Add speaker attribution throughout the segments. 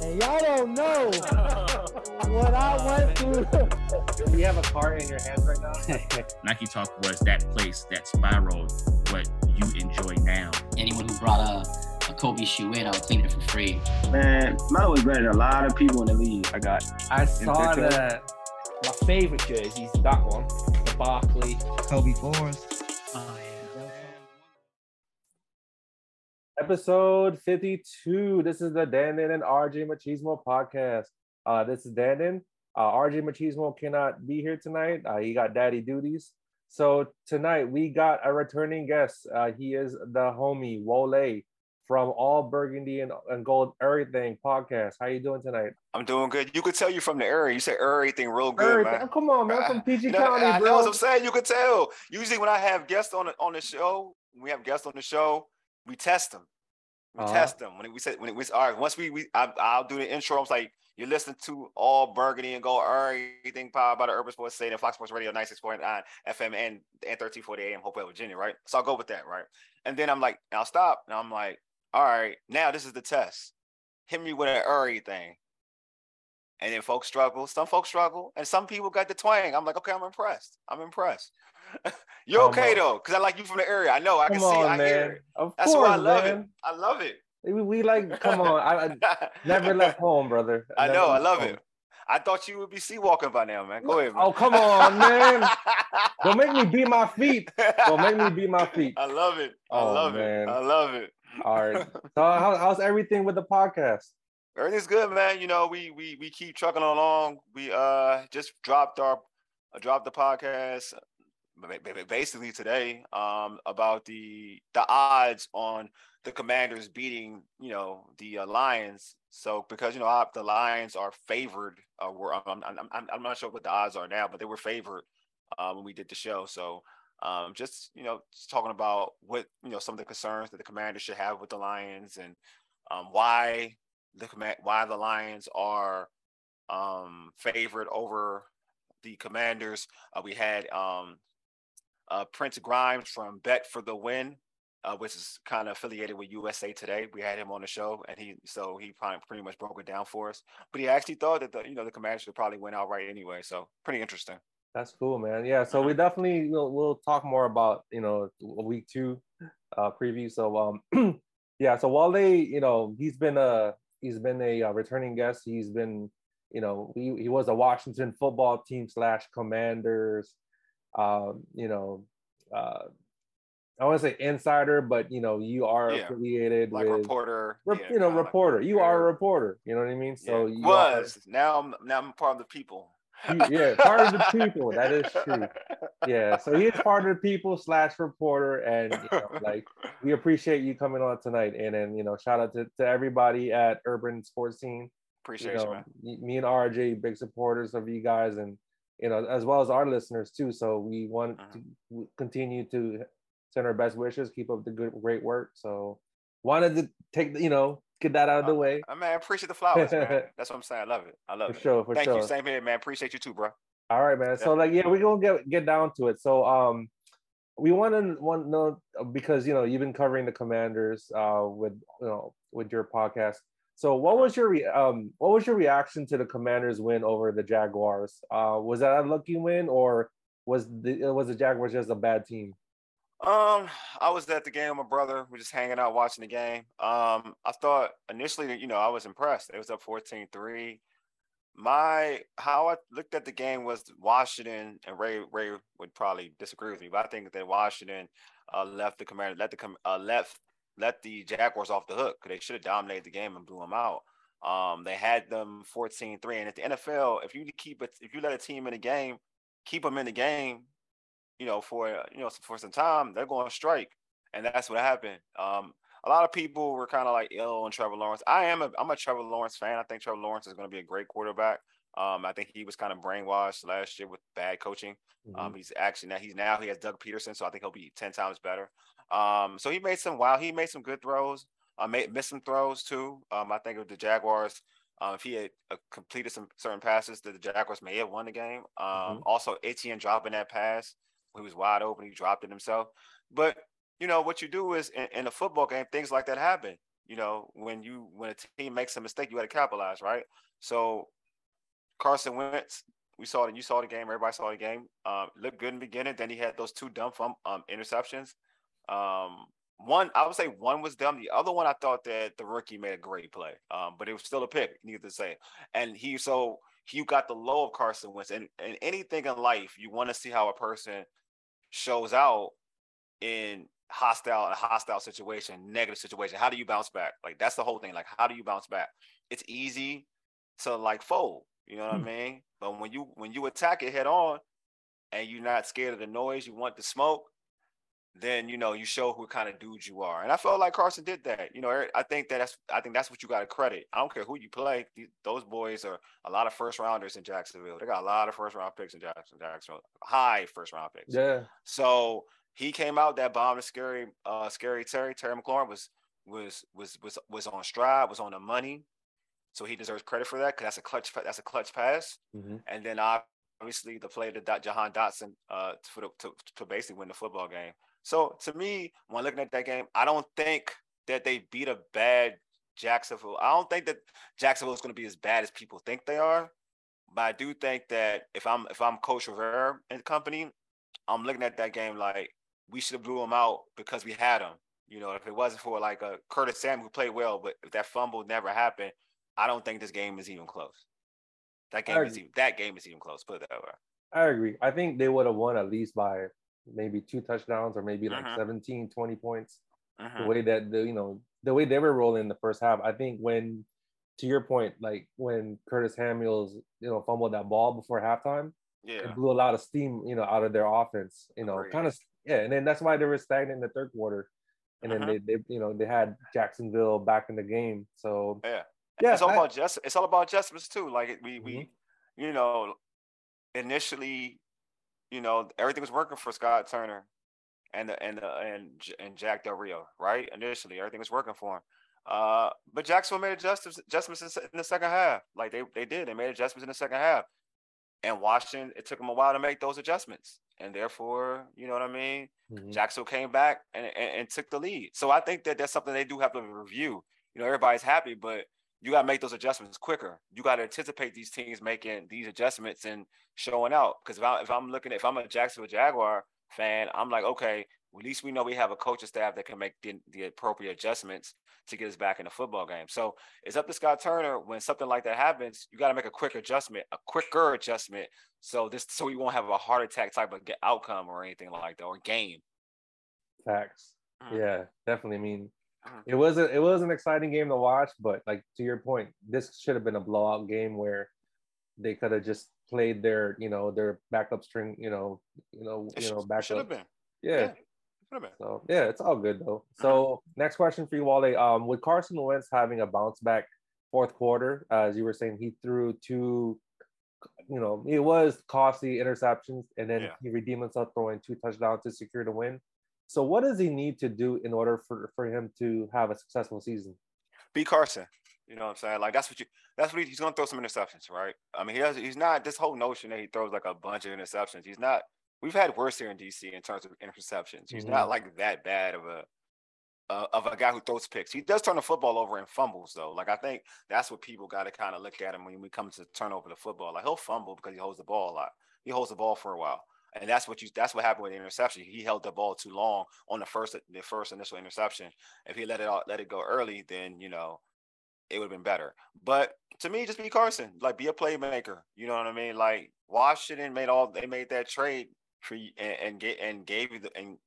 Speaker 1: And y'all don't know what I went through.
Speaker 2: Do you have a cart in your hands right now?
Speaker 3: Nike Talk was that place that spiraled what you enjoy now.
Speaker 4: Anyone who brought a, a Kobe shoe in, I'll clean it for free.
Speaker 5: Man, Melo was better than a lot of people in the league. I got
Speaker 2: I saw
Speaker 5: picture?
Speaker 2: that. My favorite jerseys, that one, the Barkley.
Speaker 6: Kobe fours.
Speaker 1: Episode 52. This is the Dandon and RJ Machismo podcast. Uh, this is Dandon. Uh, RJ Machismo cannot be here tonight. Uh, he got daddy duties. So tonight we got a returning guest. Uh, he is the homie Wole from All Burgundy and, and Gold Everything podcast. How you doing tonight?
Speaker 7: I'm doing good. You could tell you from the area. You say everything real good,
Speaker 1: Everything-
Speaker 7: man.
Speaker 1: Come on, man. From PG
Speaker 7: know,
Speaker 1: County,
Speaker 7: I know
Speaker 1: bro.
Speaker 7: what I'm saying. You could tell. Usually, when I have guests on the, on the show, when we have guests on the show, we test them. We
Speaker 1: Uh-huh.
Speaker 7: test them. When we say when we all right, once we we I, I'll do the intro. I'm like, you're listening to all Burgundy and Gold, everything powered by the Urban Sports Scene and Fox Sports Radio 96.9 FM and and 1340 AM, Hopewell, Virginia, right? So I'll go with that, right? And then I'm like, I'll stop. And I'm like, all right, now this is the test. Hit me with an everything. And then folks struggle. Some folks struggle, and some people got the twang. I'm like, okay, I'm impressed. I'm impressed. You're
Speaker 1: Come
Speaker 7: okay
Speaker 1: on.
Speaker 7: though, because I like you from the area. I know. I can
Speaker 1: Come
Speaker 7: see.
Speaker 1: on,
Speaker 7: I
Speaker 1: man.
Speaker 7: hear it.
Speaker 1: Of
Speaker 7: That's
Speaker 1: course,
Speaker 7: why I love
Speaker 1: man.
Speaker 7: it. I love it.
Speaker 1: We, we like, come on. I, I never left home, brother.
Speaker 7: I
Speaker 1: Never
Speaker 7: know. I love
Speaker 1: home.
Speaker 7: it. I thought you would be sea walking by now, man. Go ahead, man.
Speaker 1: Oh, come on, man. Don't make me beat my feet. Don't make me beat my feet.
Speaker 7: I love it. I
Speaker 1: Oh,
Speaker 7: love
Speaker 1: man.
Speaker 7: it. I love it.
Speaker 1: All right. So how, how's everything with the podcast?
Speaker 7: Everything's good, man. You know, we we we keep trucking along. We uh just dropped our dropped the podcast basically today um about the the odds on the Commanders beating you know the uh, Lions. So because you know I- the Lions are favored, uh, were I'm, I'm I'm I'm not sure what the odds are now, but they were favored uh, when we did the show. So um just you know just talking about what you know some of the concerns that the Commanders should have with the Lions and um why the why the Lions are um favored over the Commanders. Uh, we had um uh Prince Grimes from Bet for the Win, uh, which is kind of affiliated with USA Today. We had him on the show, and he so he probably pretty much broke it down for us. But he actually thought that the you know the Commanders would probably win outright anyway. So pretty interesting.
Speaker 1: That's cool, man. Yeah. So we definitely will we'll talk more about you know week two uh preview. So um yeah. So while they you know, he's been a he's been a uh, returning guest. He's been you know he, he was a Washington football team slash Commanders. Um, you know, uh, I want to say insider, but you know, you are
Speaker 7: Yeah,
Speaker 1: affiliated
Speaker 7: Like
Speaker 1: with
Speaker 7: reporter,
Speaker 1: rep-
Speaker 7: yeah,
Speaker 1: you know
Speaker 7: like
Speaker 1: reporter. You are a reporter. You know what I mean? So
Speaker 7: yeah.
Speaker 1: you are-
Speaker 7: was now I'm now I'm part of the people.
Speaker 1: you- yeah, part of the people. That is true. Yeah, so he's part of the people slash reporter, and you know, like we appreciate you coming on tonight. And then you know, shout out to, to everybody at Urban Sports Scene.
Speaker 7: Appreciate
Speaker 1: you
Speaker 7: you, man.
Speaker 1: me and RJ, big supporters of you guys, and you know, as well as our listeners too. So we want
Speaker 7: Mhm.
Speaker 1: to continue to send our best wishes, keep up the good, great work. So wanted to take, you know, get that out of the way
Speaker 7: I man, appreciate the flowers, man. That's what I'm saying. I love it. I love
Speaker 1: for
Speaker 7: it.
Speaker 1: sure. For
Speaker 7: Thank
Speaker 1: sure.
Speaker 7: you. Same here, man. Appreciate you too, bro.
Speaker 1: All right, man. So like, yeah, we're gonna get get down to it. So um, we want to want to know uh, because you know you've been covering the Commanders uh with you know with your podcast. So what was your um what was your reaction to the Commanders win over the Jaguars? Uh, was that a lucky win or was the uh, was the Jaguars just a bad team?
Speaker 7: Um, I was at the game with my brother. We were just hanging out watching the game. Um, I thought initially, you know, I was impressed. It was up 14-3. My how I looked at the game was Washington and Ray Ray would probably disagree with me, but I think that Washington uh, left the commander let the uh, left let the Jaguars off the hook they should have dominated the game and blew them out. Um, they had them 14-3. And at the NFL, if you keep it, if you let a team in the game, keep them in the game, you know, for you know for some time, they're going to strike, and that's what happened. Um, a lot of people were kind of like ill on Trevor Lawrence. I am a I'm a Trevor Lawrence fan. I think Trevor Lawrence is going to be a great quarterback. Um, I think he was kind of brainwashed last year with bad coaching. Um, he's actually now he's now he has Doug Pederson, so I think he'll be ten times better. Um, so he made some wow, he made some good throws. Uh, made missed some throws too. Um, I think of the Jaguars. Um, if he had uh, completed some certain passes, that the Jaguars may have won the game. Um, Also, Etienne dropping that pass, he was wide open. He dropped it himself. But you know what you do is in, in a football game, things like that happen. You know, when you when a team makes a mistake, you got to capitalize, right? So Carson Wentz, we saw it. and You saw the game. Everybody saw the game. Um, looked good in the beginning. Then he had those two dumb um, interceptions. Um, one, I would say one was dumb. The other one, I thought that the rookie made a great play, um, but it was still a pick. Needed to say. And he so he got the low of Carson Wentz. And, and anything in life, you want to see how a person shows out in hostile a hostile situation, negative situation. How do you bounce back? Like that's the whole thing. Like how do you bounce back? It's easy to like fold. You know what hmm. I mean? But when you when you attack it head on, and you're not scared of the noise, you want the smoke, then you know you show who kind of dude you are. And I felt like Carson did that. You know, I think that that's I think that's what you got to credit. I don't care who you play; those boys are a lot of first rounders in Jacksonville. They got a lot of first round picks in Jackson, Jacksonville, high first round picks.
Speaker 1: Yeah.
Speaker 7: So he came out that bomb to scary, uh, scary Terry. Terry McLaurin was was was was was on stride, was on the money. So he deserves credit for that because that's a clutch. That's a clutch pass. Mm-hmm. And then obviously the play to Jahan Dotson uh, for the, to, to basically win the football game. So to me, when looking at that game, I don't think that they beat a bad Jacksonville. I don't think that Jacksonville is going to be as bad as people think they are. But I do think that if I'm if I'm Coach Rivera and company, I'm looking at that game like we should have blew them out because we had them. You know, if it wasn't for like a Curtis Samuel who played well, but if that fumble never happened, I don't think this game is even close. That game is even, that game is even close. Put it that way.
Speaker 1: I agree. I think they would have won at least by maybe two touchdowns or maybe like uh-huh. 17, 20 points. Uh-huh. The way that the you know the way they were rolling in the first half. I think when to your point, like when Curtis Samuels, you know, fumbled that ball before halftime,
Speaker 7: yeah,
Speaker 1: it blew a lot of steam, you know, out of their offense. You know, kind of yeah, and then that's why they were stagnant in the third quarter. And uh-huh. then they, they, you know, they had Jacksonville back in the game. So
Speaker 7: yeah, yeah, it's all I, about just it's all about adjustments too. Like we we mm-hmm. you know initially, you know everything was working for Scott Turner and the, and the, and and Jack Del Rio, right? Initially, everything was working for him. Uh, but Jacksonville made adjustments adjustments in the second half. Like they they did, they made adjustments in the second half. And Washington, it took them a while to make those adjustments, and therefore, you know what I mean. Mm-hmm. Jacksonville came back and, and, and took the lead. So I think that that's something they do have to review. You know, everybody's happy, but you got to make those adjustments quicker. You got to anticipate these teams making these adjustments and showing out. Because if, I, if I'm looking if I'm a Jacksonville Jaguar fan, I'm like, okay, at least we know we have a coaching staff that can make the, the appropriate adjustments to get us back in the football game. So it's up to Scott Turner when something like that happens. You got to make a quick adjustment, a quicker adjustment, so this so we won't have a heart attack type of outcome or anything like that or game.
Speaker 1: Facts. Mm-hmm. Yeah, definitely. I mean. It was a, it was an exciting game to watch, but like to your point, this should have been a blowout game where they could have just played their you know their backup string you know you know it you know backup.
Speaker 7: Should have been.
Speaker 1: Yeah. yeah. So yeah, it's all good though. So uh-huh. next question for you, Wally. Um, with Carson Wentz having a bounce back fourth quarter, as you were saying, he threw two, you know, it was costly interceptions, and then yeah. he redeemed himself throwing two touchdowns to secure the win. So what does he need to do in order for, for him to have a successful season?
Speaker 7: Be Carson. You know what I'm saying? Like that's what you that's what he, he's gonna throw some interceptions, right? I mean, he has he's not this whole notion that he throws like a bunch of interceptions. He's not we've had worse here in DC in terms of interceptions. He's mm-hmm. not like that bad of a uh, of a guy who throws picks. He does turn the football over and fumbles though. Like I think that's what people got to kind of look at him when we come to turn over the football. Like he'll fumble because he holds the ball a lot. He holds the ball for a while and that's what you that's what happened with the interception. He held the ball too long on the first the first initial interception. If he let it out, let it go early, then you know it would have been better. But to me, just be Carson, like be a playmaker. You know what I mean? Like Washington made all they made that trade for you and, and get and gave you the, and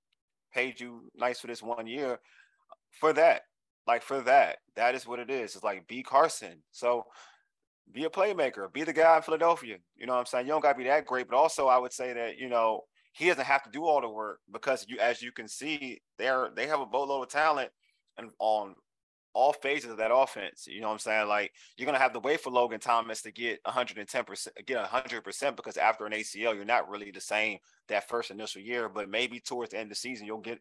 Speaker 7: paid you nice for this one year for that. Like for that, that is what it is. It's like be Carson. So be a playmaker, be the guy in Philadelphia. You know what I'm saying? You don't gotta be that great, but also I would say that, you know, he doesn't have to do all the work because you as you can see, they're they have a boatload of talent and on all phases of that offense. You know what I'm saying? Like you're gonna have to wait for Logan Thomas to get 110 percent, get 100 percent because after an ACL, you're not really the same that first initial year. But maybe towards the end of the season, you'll get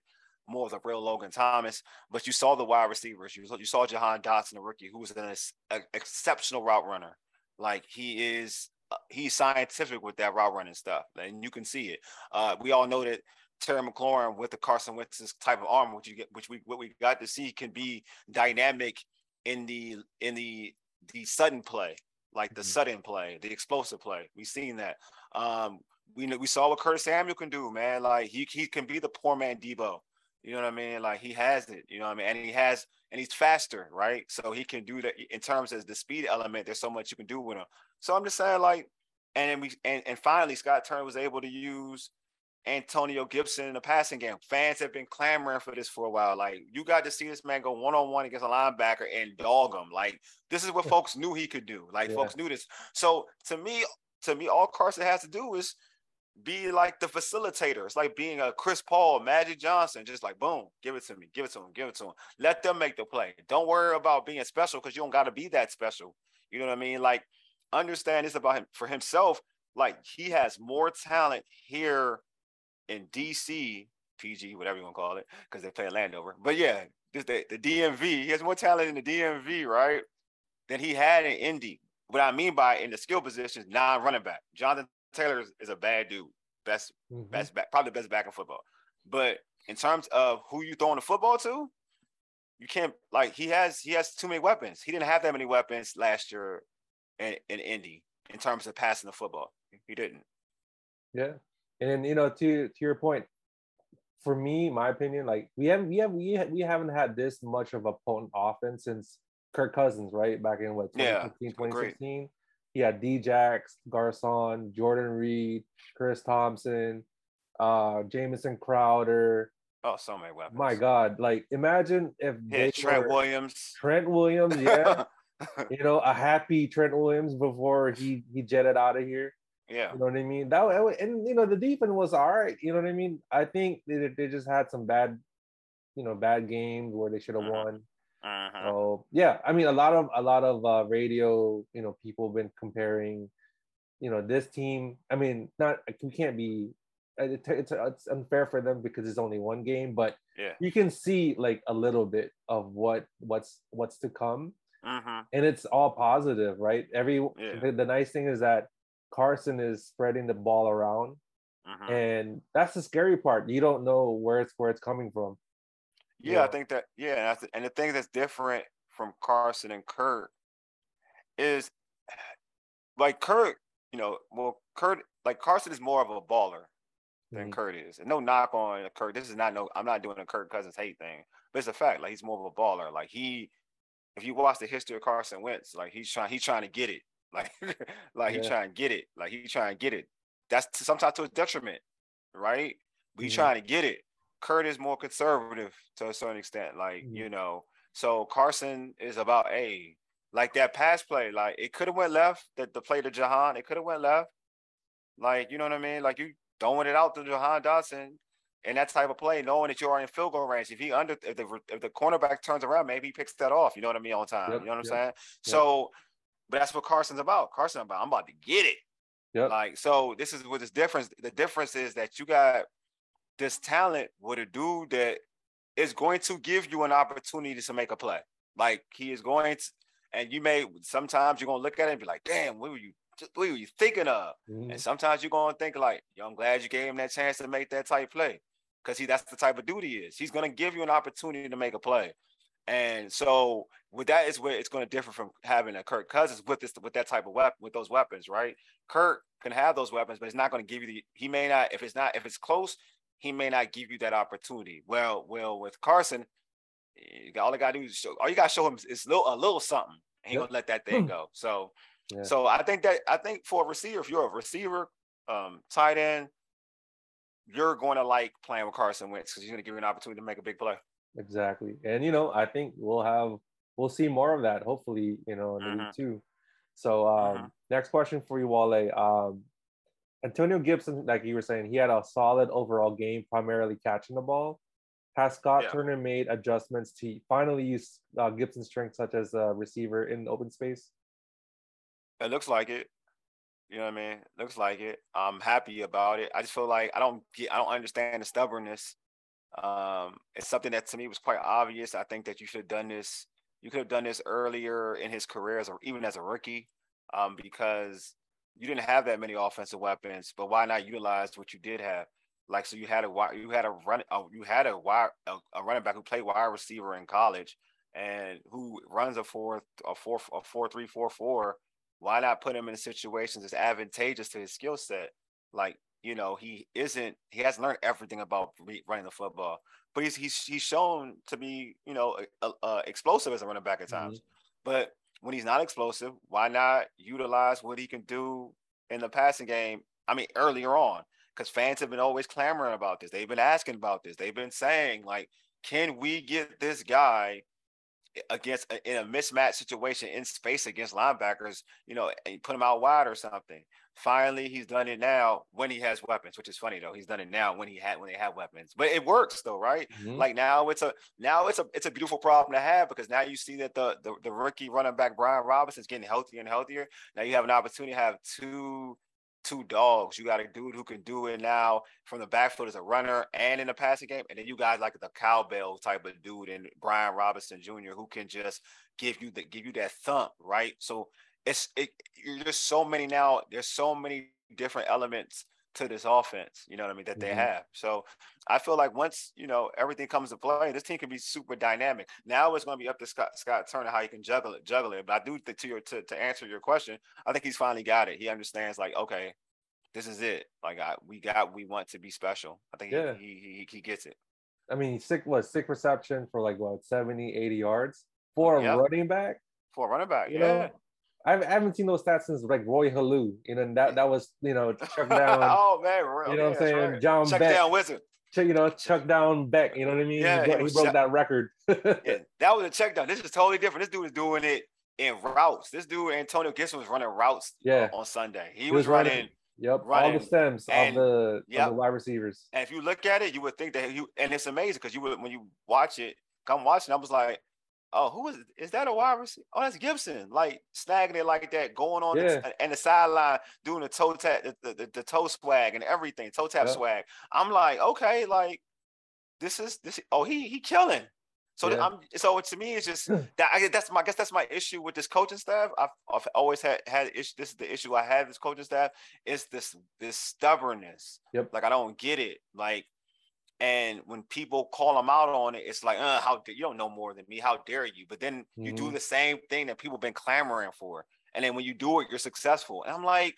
Speaker 7: more of the real Logan Thomas. But you saw the wide receivers. You, you saw Jahan Dotson, the rookie, who was an a, exceptional route runner. Like he is, uh, he's scientific with that route running stuff, and you can see it. Uh, we all know that Terry McLaurin with the Carson Wentz's type of arm, which you get, which we what we got to see can be dynamic in the in the the sudden play, like the
Speaker 1: Mhm.
Speaker 7: sudden play, the explosive play. We've seen that. Um, we know we saw what Curtis Samuel can do, man. Like he he can be the poor man Deebo. You know what I mean? Like he has it. You know what I mean? And he has and he's faster, right? So he can do that in terms of the speed element. There's so much you can do with him. So I'm just saying, like, and then we and, and finally Scott Turner was able to use Antonio Gibson in the passing game. Fans have been clamoring for this for a while. Like you got to see this man go one on one against a linebacker and dog him. Like this is what folks knew he could do. Like
Speaker 1: Yeah.
Speaker 7: folks knew this. So to me, to me, all Carson has to do is be like the facilitator. It's like being a Chris Paul, Magic Johnson, just like boom, give it to me, give it to him, give it to him. Let them make the play. Don't worry about being special because you don't got to be that special. You know what I mean? Like understand this about him for himself. Like he has more talent here in DC, PG, whatever you want to call it, because they play Landover. But yeah, just the, the DMV. He has more talent in the DMV, right? Than he had in Indy. What I mean by in the skill positions, non-running back. Jonathan Taylor is, is a bad dude. Best,
Speaker 1: Mhm.
Speaker 7: best back, probably the best back in football. But in terms of who you throwing the football to, you can't like he has he has too many weapons. He didn't have that many weapons last year in, in Indy in terms of passing the football. He didn't.
Speaker 1: Yeah, and then you know to to your point, for me, my opinion, like we haven't we have we we haven't had this much of a potent offense since Kirk Cousins, right? Back in what
Speaker 7: Yeah,
Speaker 1: 2015,
Speaker 7: agreed.
Speaker 1: 2016. Had D-Jax, Garcon, Jordan Reed, Chris Thompson, uh, Jamison Crowder.
Speaker 7: Oh, so many weapons.
Speaker 1: My God, like imagine if
Speaker 7: Yeah, Trent Williams.
Speaker 1: Trent Williams, yeah, you know, a happy Trent Williams before he he jetted out of here.
Speaker 7: yeah.
Speaker 1: You know what I mean? That and you know the defense was all right. You know what I mean? I think they, they just had some bad, you know, bad games where they should have
Speaker 7: Mhm.
Speaker 1: won.
Speaker 7: Uh-huh.
Speaker 1: So yeah, I mean a lot of a lot of uh, radio, you know, people have been comparing, you know, this team. I mean, not we can't be. uh, It, it's it's unfair for them because it's only one game, but
Speaker 7: Yeah.
Speaker 1: you can see like a little bit of what what's what's to come
Speaker 7: Mm-hmm.
Speaker 1: and it's all positive, right? Every
Speaker 7: Yeah.
Speaker 1: the, the nice thing is that Carson is spreading the ball around,
Speaker 7: Mm-hmm.
Speaker 1: and that's the scary part. You don't know where it's where it's coming from.
Speaker 7: Yeah,
Speaker 1: Yeah.
Speaker 7: I think that yeah, and, that's, and the thing that's different from Carson and Kirk is like Kirk, you know, well, Kirk like Carson is more of a baller than
Speaker 1: Mhm.
Speaker 7: Kirk is. And no knock on Kirk. This is not no I'm not doing a Kirk Cousins hate thing, but it's a fact. Like he's more of a baller. Like he if you watch the history of Carson Wentz, like he's trying he's trying to get it. Like like he's
Speaker 1: Yeah.
Speaker 7: trying to get it. Like he's trying to get it. That's to, sometimes to his detriment, right? But he's
Speaker 1: Mhm.
Speaker 7: trying to get it. Kirk is more conservative to a certain extent. Like,
Speaker 1: Mhm.
Speaker 7: you know, so Carson is about a like that pass play. Like it could have went left. That the play to Jahan, it could have went left. Like, you know what I mean? Like you throwing it out to Jahan Dotson and that type of play, knowing that you are in field goal range. If he under if the if the cornerback turns around, maybe he picks that off. You know what I mean? On time.
Speaker 1: Yep,
Speaker 7: you know what I'm
Speaker 1: yep,
Speaker 7: saying? So, but that's what Carson's about. Carson about I'm about to get it.
Speaker 1: Yep.
Speaker 7: Like so, this is what this difference. The difference is that you got this talent with a dude that is going to give you an opportunity to make a play. Like he is going to, and you may sometimes you're gonna look at it and be like, "Damn, what were you? What were you thinking of?"
Speaker 1: Mhm.
Speaker 7: And sometimes you're gonna think like, "Yo, I'm glad you gave him that chance to make that type play," because he that's the type of dude he is. He's gonna give you an opportunity to make a play. And so with that is where it's going to differ from having a Kirk Cousins with this with that type of weapon with those weapons, right? Kirk can have those weapons, but it's not going to give you the he may not if it's not if it's close, he may not give you that opportunity. Well, well, with Carson, you got, all I got to do is show all you got to show him is little, a little something. He
Speaker 1: Yep.
Speaker 7: gonna let that thing go. So,
Speaker 1: Yeah.
Speaker 7: so I think that I think for a receiver, if you're a receiver, um, tight end, you're going to like playing with Carson Wentz because he's going to give you an opportunity to make a big play.
Speaker 1: Exactly. And you know, I think we'll have we'll see more of that hopefully, you know, in the
Speaker 7: Mhm.
Speaker 1: week two. So um
Speaker 7: Mhm.
Speaker 1: next question for you, Wale. Um Antonio Gibson, like you were saying, he had a solid overall game, primarily catching the ball. Has Scott
Speaker 7: Yeah.
Speaker 1: Turner made adjustments to finally use uh, Gibson's strength, such as a receiver in open space?
Speaker 7: It looks like it. You know what I mean? Looks like it. I'm happy about it. I just feel like I don't get, I don't understand the stubbornness. Um, it's something that to me was quite obvious. I think that you should have done this. You could have done this earlier in his career, as a, even as a rookie, um, because you didn't have that many offensive weapons. But why not utilize what you did have? Like so, you had a you had a run, uh, you had a wide, a, a running back who played wide receiver in college, and who runs a four, a four, a four, three, four, four. Why not put him in situations that's advantageous to his skill set? Like you know, he isn't, he hasn't learned everything about running the football, but he's he's he's shown to be you know uh, uh, explosive as a running back at times. Mm-hmm. But when he's not explosive, why not utilize what he can do in the passing game? I mean, earlier on, because fans have been always clamoring about this. They've been asking about this. They've been saying, like, can we get this guy against in a mismatch situation in space against linebackers, you know, and put him out wide or something. Finally, he's done it now when he has weapons, which is funny though. He's done it now when he had when they have weapons. But it works though, right? Mm-hmm. Like now it's a now it's a it's a beautiful problem to have because now you see that the the, the rookie running back Brian Robinson is getting healthier and healthier. Now you have an opportunity to have two two dogs. You got a dude who can do it now from the backfield as a runner and in the passing game. And then you guys like the cowbell type of dude and Brian Robinson Jr. who can just give you the give you that thump, right? So it's it there's so many now, there's so many different elements to this offense, you know what I mean, that they mm-hmm. have. So I feel like once, you know, everything comes to play, this team can be super dynamic. Now it's going to be up to Scott, Scott Turner how he can juggle it, juggle it. But I do think to your to, to answer your question, I think he's finally got it. He understands like, okay, this is it. Like I, we got, we want to be special. I think yeah. he, he, he, he gets it.
Speaker 1: I mean, sick was sick reception for like what 70, 80 yards for a yep. running back.
Speaker 7: For a running back, you yeah. Know,
Speaker 1: I haven't seen those stats since like Roy Helu. You know, that that was you know Chuck down.
Speaker 7: oh man,
Speaker 1: you know what I'm saying? Right. John
Speaker 7: Chuck
Speaker 1: Beck.
Speaker 7: down wizard.
Speaker 1: Chuck, you know, Chuck down Beck. You know what I mean? Yeah, he, broke, he broke that record.
Speaker 7: yeah, that was a check down. This is totally different. This dude is doing it in routes. This dude Antonio Gibson was running routes. Yeah. on Sunday. He, he was, was, running. running
Speaker 1: Yep, running. all the stems and, of the yep. of the wide receivers.
Speaker 7: And if you look at it, you would think that you and it's amazing because you would when you watch it, come watching, I was like, oh, who is is that a wide receiver? Oh, that's Gibson. Like snagging it like that, going on yeah. the, and the sideline doing the toe tap, the, the, the, toe swag and everything, toe tap swag. I'm like, okay, like this is this. Oh, he he killing. So yeah. I'm so to me it's just that I that's my I guess that's my issue with this coaching staff. I've, I've always had had issue. This is the issue I have this coaching staff is this this stubbornness.
Speaker 1: Yep.
Speaker 7: Like I don't get it. Like and when people call them out on it, it's like, uh, how you don't know more than me? How dare you? But then mm-hmm. you do mm-hmm. the same thing that people have been clamoring for, and then when you do it, you're successful. And I'm like,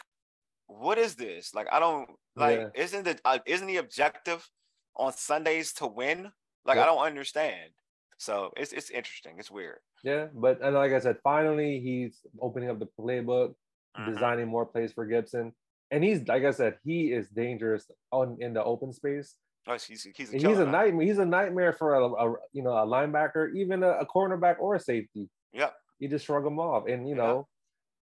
Speaker 7: what is this? Like, I don't like. Yeah. Isn't the uh, isn't the objective on Sundays to win? Like, yep. I don't understand. So it's it's interesting. It's weird.
Speaker 1: Yeah, but and like I said, finally he's opening up the playbook, mm-hmm. designing more plays for Gibson, and he's like I said, he is dangerous on in the open space
Speaker 7: Oh, he's, he's,
Speaker 1: a, he's a nightmare. He's a nightmare for a, a you know a linebacker, even a, a, cornerback or a safety.
Speaker 7: Yeah,
Speaker 1: you just shrug him off, and you know,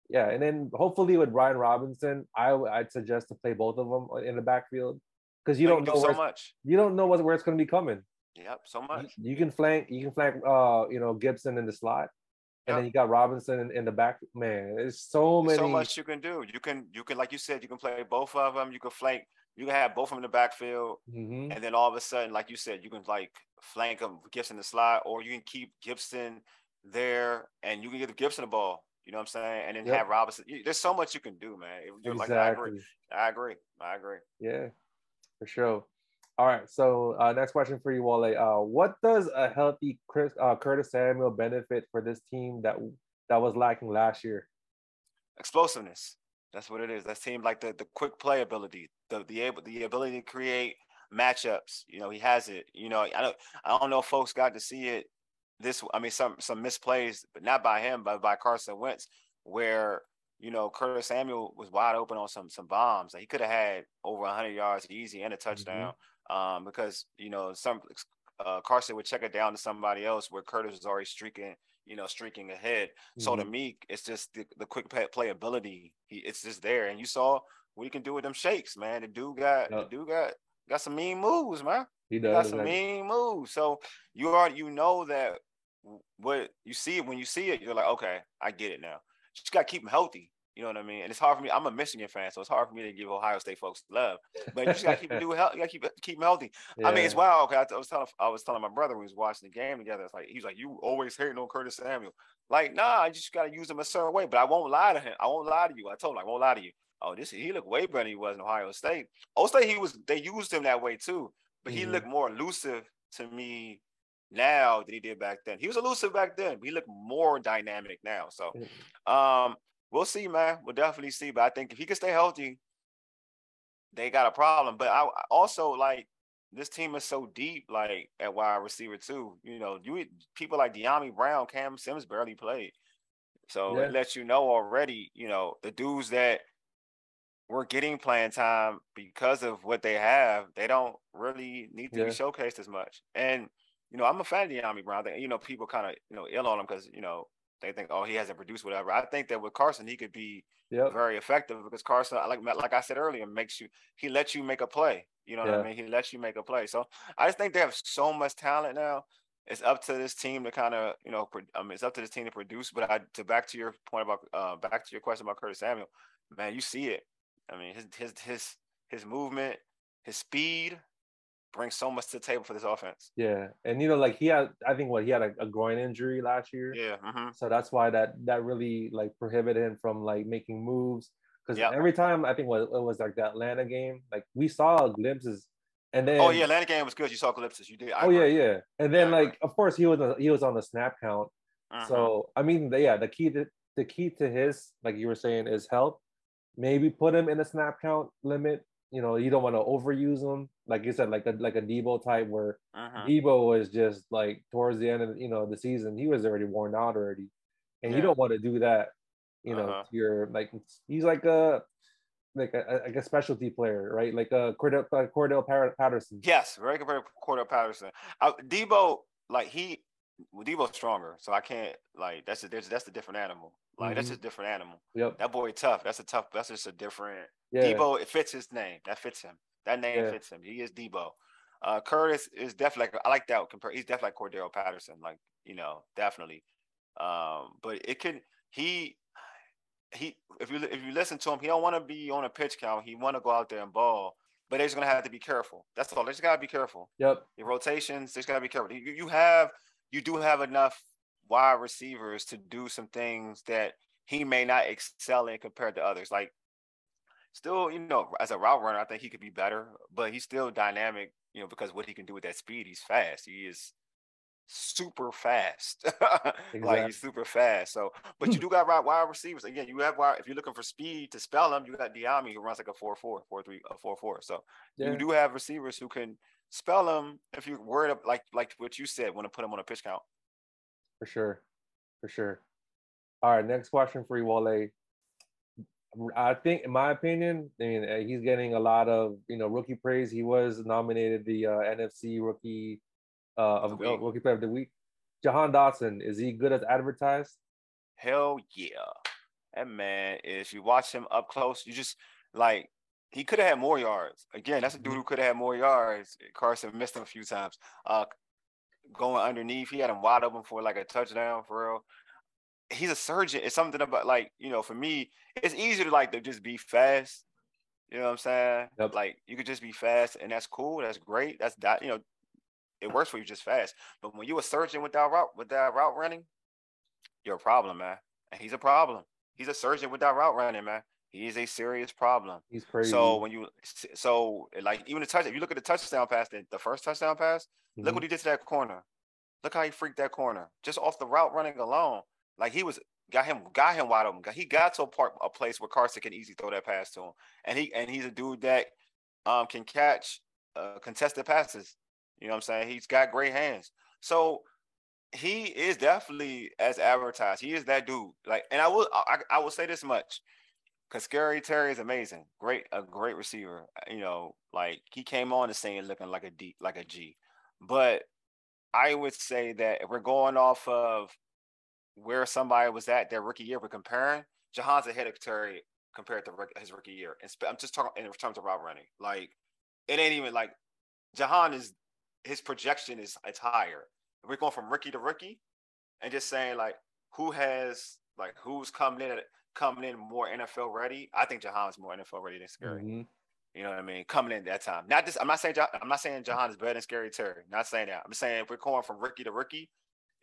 Speaker 1: yeah. And then hopefully with Brian Robinson, I I'd suggest to play both of them in the backfield because you don't know
Speaker 7: so much.
Speaker 1: You don't know what, where it's going to be coming.
Speaker 7: Yep, so much.
Speaker 1: You, you, can flank. You can flank. Uh, you know Gibson in the slot, and then you got Robinson in, in, the back. Man, there's so many.
Speaker 7: so much you can do. You can you can like you said, you can play both of them. You can flank you can have both of them in the backfield, mm-hmm. and then all of a sudden, like you said, you can like flank them Gibson the slot, or you can keep Gibson there, and you can give Gibson the ball. You know what I'm saying? And then yep. have Robinson. There's so much you can do, man. You're exactly. like, I agree. I agree. I agree.
Speaker 1: Yeah, for sure. All right. So uh, next question for you, Wale. Uh, what does a healthy Chris, uh, Curtis Samuel benefit for this team that that was lacking last year?
Speaker 7: Explosiveness. That's what it is. That team like the the quick play ability, the the able the ability to create matchups. You know, he has it. You know, I don't I don't know if folks got to see it. This I mean some some misplays, but not by him, but by Carson Wentz, where you know Curtis Samuel was wide open on some some bombs. Like he could have had over 100 yards easy and a touchdown. Mm-hmm. Um, because you know some uh, Carson would check it down to somebody else where Curtis was already streaking you know, streaking ahead. Mm-hmm. So to mm-hmm. me, it's just the, the quick play, playability. He, it's just there, and you saw what he can do with them shakes, man. The dude got yep. the dude got got some mean moves, man.
Speaker 1: He does
Speaker 7: he got some mean moves. So you are you know that what you see it when you see it, you're like, okay, I get it now. Just gotta keep him healthy. You know what I mean? And it's hard for me. I'm a Michigan fan, so it's hard for me to give Ohio State folks love. But you just gotta keep do health. You gotta keep keep them healthy. Yeah. I mean, it's wild. Okay, I, was telling I was telling my brother when we was watching the game together. It's like he's like, you always hating on Curtis Samuel. Like, nah, I just gotta use him a certain way. But I won't lie to him. I won't lie to you. I told him I won't lie to you. oh, this he looked way better than he was in Ohio State. Ohio State, he was they used him that way too, but he
Speaker 1: Mhm.
Speaker 7: looked more elusive to me now than he did back then. He was elusive back then. But he looked more dynamic now. So, um, we'll see, man. We'll definitely see. But I think if he can stay healthy, they got a problem. But I I also like this team is so deep, like at wide receiver too. You know, you people like Dyami Brown, Cam Sims barely played. So
Speaker 1: Yeah.
Speaker 7: it lets you know already, you know, the dudes that were getting playing time because of what they have, they don't really need to
Speaker 1: Yeah.
Speaker 7: be showcased as much. And you know, I'm a fan of Dyami Brown. I think, you know, people kind of you know ill on him because you know they think, oh, he hasn't produced whatever. I think that with Carson, he could be
Speaker 1: Yep.
Speaker 7: very effective because Carson, like like I said earlier, makes you he lets you make a play. You know what I mean? He lets you make a play. So I just think they have so much talent now. It's up to this team to kind of you know, pro- I mean, it's up to this team to produce. But I to back to your point about uh back to your question about Curtis Samuel, man, you see it. I mean, his his his his movement, his speed brings so much to the table for this offense.
Speaker 1: Yeah, and you know, like he had, I think what he had a, a groin injury last year.
Speaker 7: Yeah. hmm
Speaker 1: So that's why that that really like prohibited him from like making moves. Because
Speaker 7: Yep.
Speaker 1: every time I think what it was like that Atlanta game, like we saw glimpses, and then
Speaker 7: Oh yeah, Atlanta game was good. You saw ellipsis. You did. I
Speaker 1: oh yeah,
Speaker 7: agree.
Speaker 1: yeah, and then
Speaker 7: Yeah,
Speaker 1: like of course he was he was on the snap count. So I mean, the, yeah, the key to the key to his like you were saying is health. Maybe put him in a snap count limit. You know, you don't want to overuse him. Like you said, like a like a Deebo type where
Speaker 7: Mhm.
Speaker 1: Deebo was just like towards the end of you know the season, he was already worn out already, and you don't want to do that. You know,
Speaker 7: Uh-huh.
Speaker 1: to your like he's like a like a like a specialty player, right? Like a Cordell uh, Cordell Patterson.
Speaker 7: Yes, very compared to Cordell Patterson. Uh, Deebo, like he, well, Deebo's stronger, so I can't like that's a that's, that's a different animal. Like that's
Speaker 1: Mhm.
Speaker 7: just a different animal.
Speaker 1: Yep.
Speaker 7: That boy tough. That's a tough. That's just a different.
Speaker 1: Yeah.
Speaker 7: Deebo, it fits his name. That fits him. That name
Speaker 1: Yeah.
Speaker 7: fits him. He is Deebo. Uh, Curtis is definitely. Like, I like that. Compare. He's definitely like Cordell Patterson. Like you know, definitely. Um, but it could. He. He. If you if you listen to him, he don't want to be on a pitch count. He want to go out there and ball. But they're just gonna have to be careful. That's all. They just gotta be careful.
Speaker 1: Yep.
Speaker 7: Your rotations, they just gotta be careful. You, you have, you do have enough wide receivers to do some things that he may not excel in compared to others. Like, still, you know, as a route runner, I think he could be better, but he's still dynamic. You know, because what he can do with that speed, he's fast. He is super fast. like he's super fast. So, but you hmm. do got wide wide receivers. Again, you have wide. If you're looking for speed to spell them, you got Dyami who runs like a 4-4, 4-3, a 4-4. So
Speaker 1: Yeah.
Speaker 7: you do have receivers who can spell them if you're worried of, like like what you said, want to put them on a pitch count.
Speaker 1: For sure. For sure. All right, next question for you, Wale. I think, in my opinion, I mean, uh, he's getting a lot of you know rookie praise. He was nominated the uh, NFC rookie uh, of uh,
Speaker 7: week.
Speaker 1: rookie player of the week. Jahan Dotson is he good as advertised?
Speaker 7: Hell yeah. That man, if you watch him up close, you just like he could have had more yards. Again, that's a dude who could have had more yards. Carson missed him a few times. Uh going underneath, he had him wide open for like a touchdown for real. He's a surgeon. It's something about like, you know, for me, it's easier to like to just be fast. You know what I'm saying?
Speaker 1: Yep.
Speaker 7: Like you could just be fast and that's cool. That's great. That's that, you know, it works for you just fast. But when you a surgeon without that route with that route running, you're a problem, man. And he's a problem. He's a surgeon without route running, man. He is a serious problem.
Speaker 1: He's crazy.
Speaker 7: So when you so like even the touch, if you look at the touchdown pass, the, the first touchdown pass, look
Speaker 1: Mhm.
Speaker 7: what he did to that corner. Look how he freaked that corner just off the route running alone. Like he was got him got him wide open. He got to a part a place where Carson can easily throw that pass to him, and he and he's a dude that um can catch uh, contested passes. You know what I'm saying? He's got great hands. So he is definitely as advertised. He is that dude. Like, and I will I, I will say this much. Cause Scary Terry is amazing, great, a great receiver. You know, like he came on the scene looking like a D, like a G. But I would say that if we're going off of where somebody was at their rookie year, we're comparing Jahan's ahead of Terry compared to his rookie year. And I'm just talking in terms of route running. Like it ain't even like Jahan is his projection is it's higher. We're going from rookie to rookie, and just saying like who has like who's coming in coming in more NFL ready. I think Jahan's more NFL ready than Scary.
Speaker 1: Mhm.
Speaker 7: You know what I mean? Coming in that time. Not just I'm not saying I'm not saying Jahan is better than Scary Terry. Not saying that. I'm saying if we're going from rookie to rookie,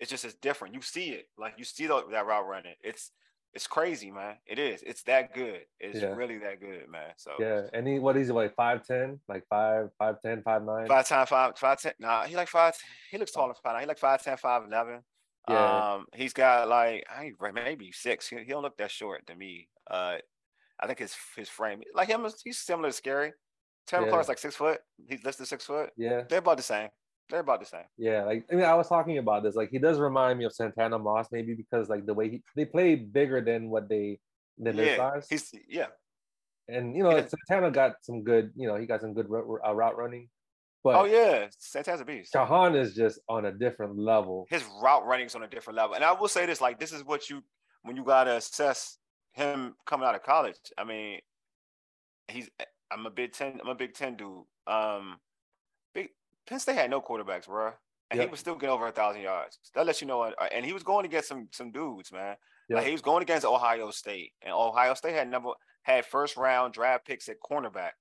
Speaker 7: it's just it's different. You see it. Like you see the, that route running. It's it's crazy, man. It is. It's that good. It's
Speaker 1: Yeah.
Speaker 7: really that good, man. So
Speaker 1: Yeah, and he what is he like five ten, like five five ten, five nine.
Speaker 7: five time five five ten. Nah, he like five. He looks taller than five. nine. He like five ten, five eleven.
Speaker 1: Yeah.
Speaker 7: Um, he's got like I maybe six. He, he don't look that short to me. Uh, I think his his frame like him. He's similar to Scary. Terry
Speaker 1: Yeah.
Speaker 7: McLaurin's like six foot. He's listed six foot.
Speaker 1: Yeah,
Speaker 7: They're about the same. They're about the same.
Speaker 1: yeah. Like I mean, I was talking about this. Like he does remind me of Santana Moss, maybe because like the way he they play bigger than what they than their
Speaker 7: Yeah,
Speaker 1: size.
Speaker 7: he's yeah.
Speaker 1: And you know,
Speaker 7: Yeah.
Speaker 1: Santana got some good. You know, he got some good uh, route running. But
Speaker 7: oh yeah, Santana's a beast.
Speaker 1: Jahan is just on a different level.
Speaker 7: his route running's on a different level. And I will say this: like, this is what you when you gotta assess him coming out of college. I mean, he's I'm a Big Ten, I'm a Big Ten dude. Um, Penn State had no quarterbacks, bro, and he was still getting over a thousand yards. That lets you know. uh, And he was going against some some dudes, man. Like he was going against Ohio State, and Ohio State had number had first round draft picks at cornerback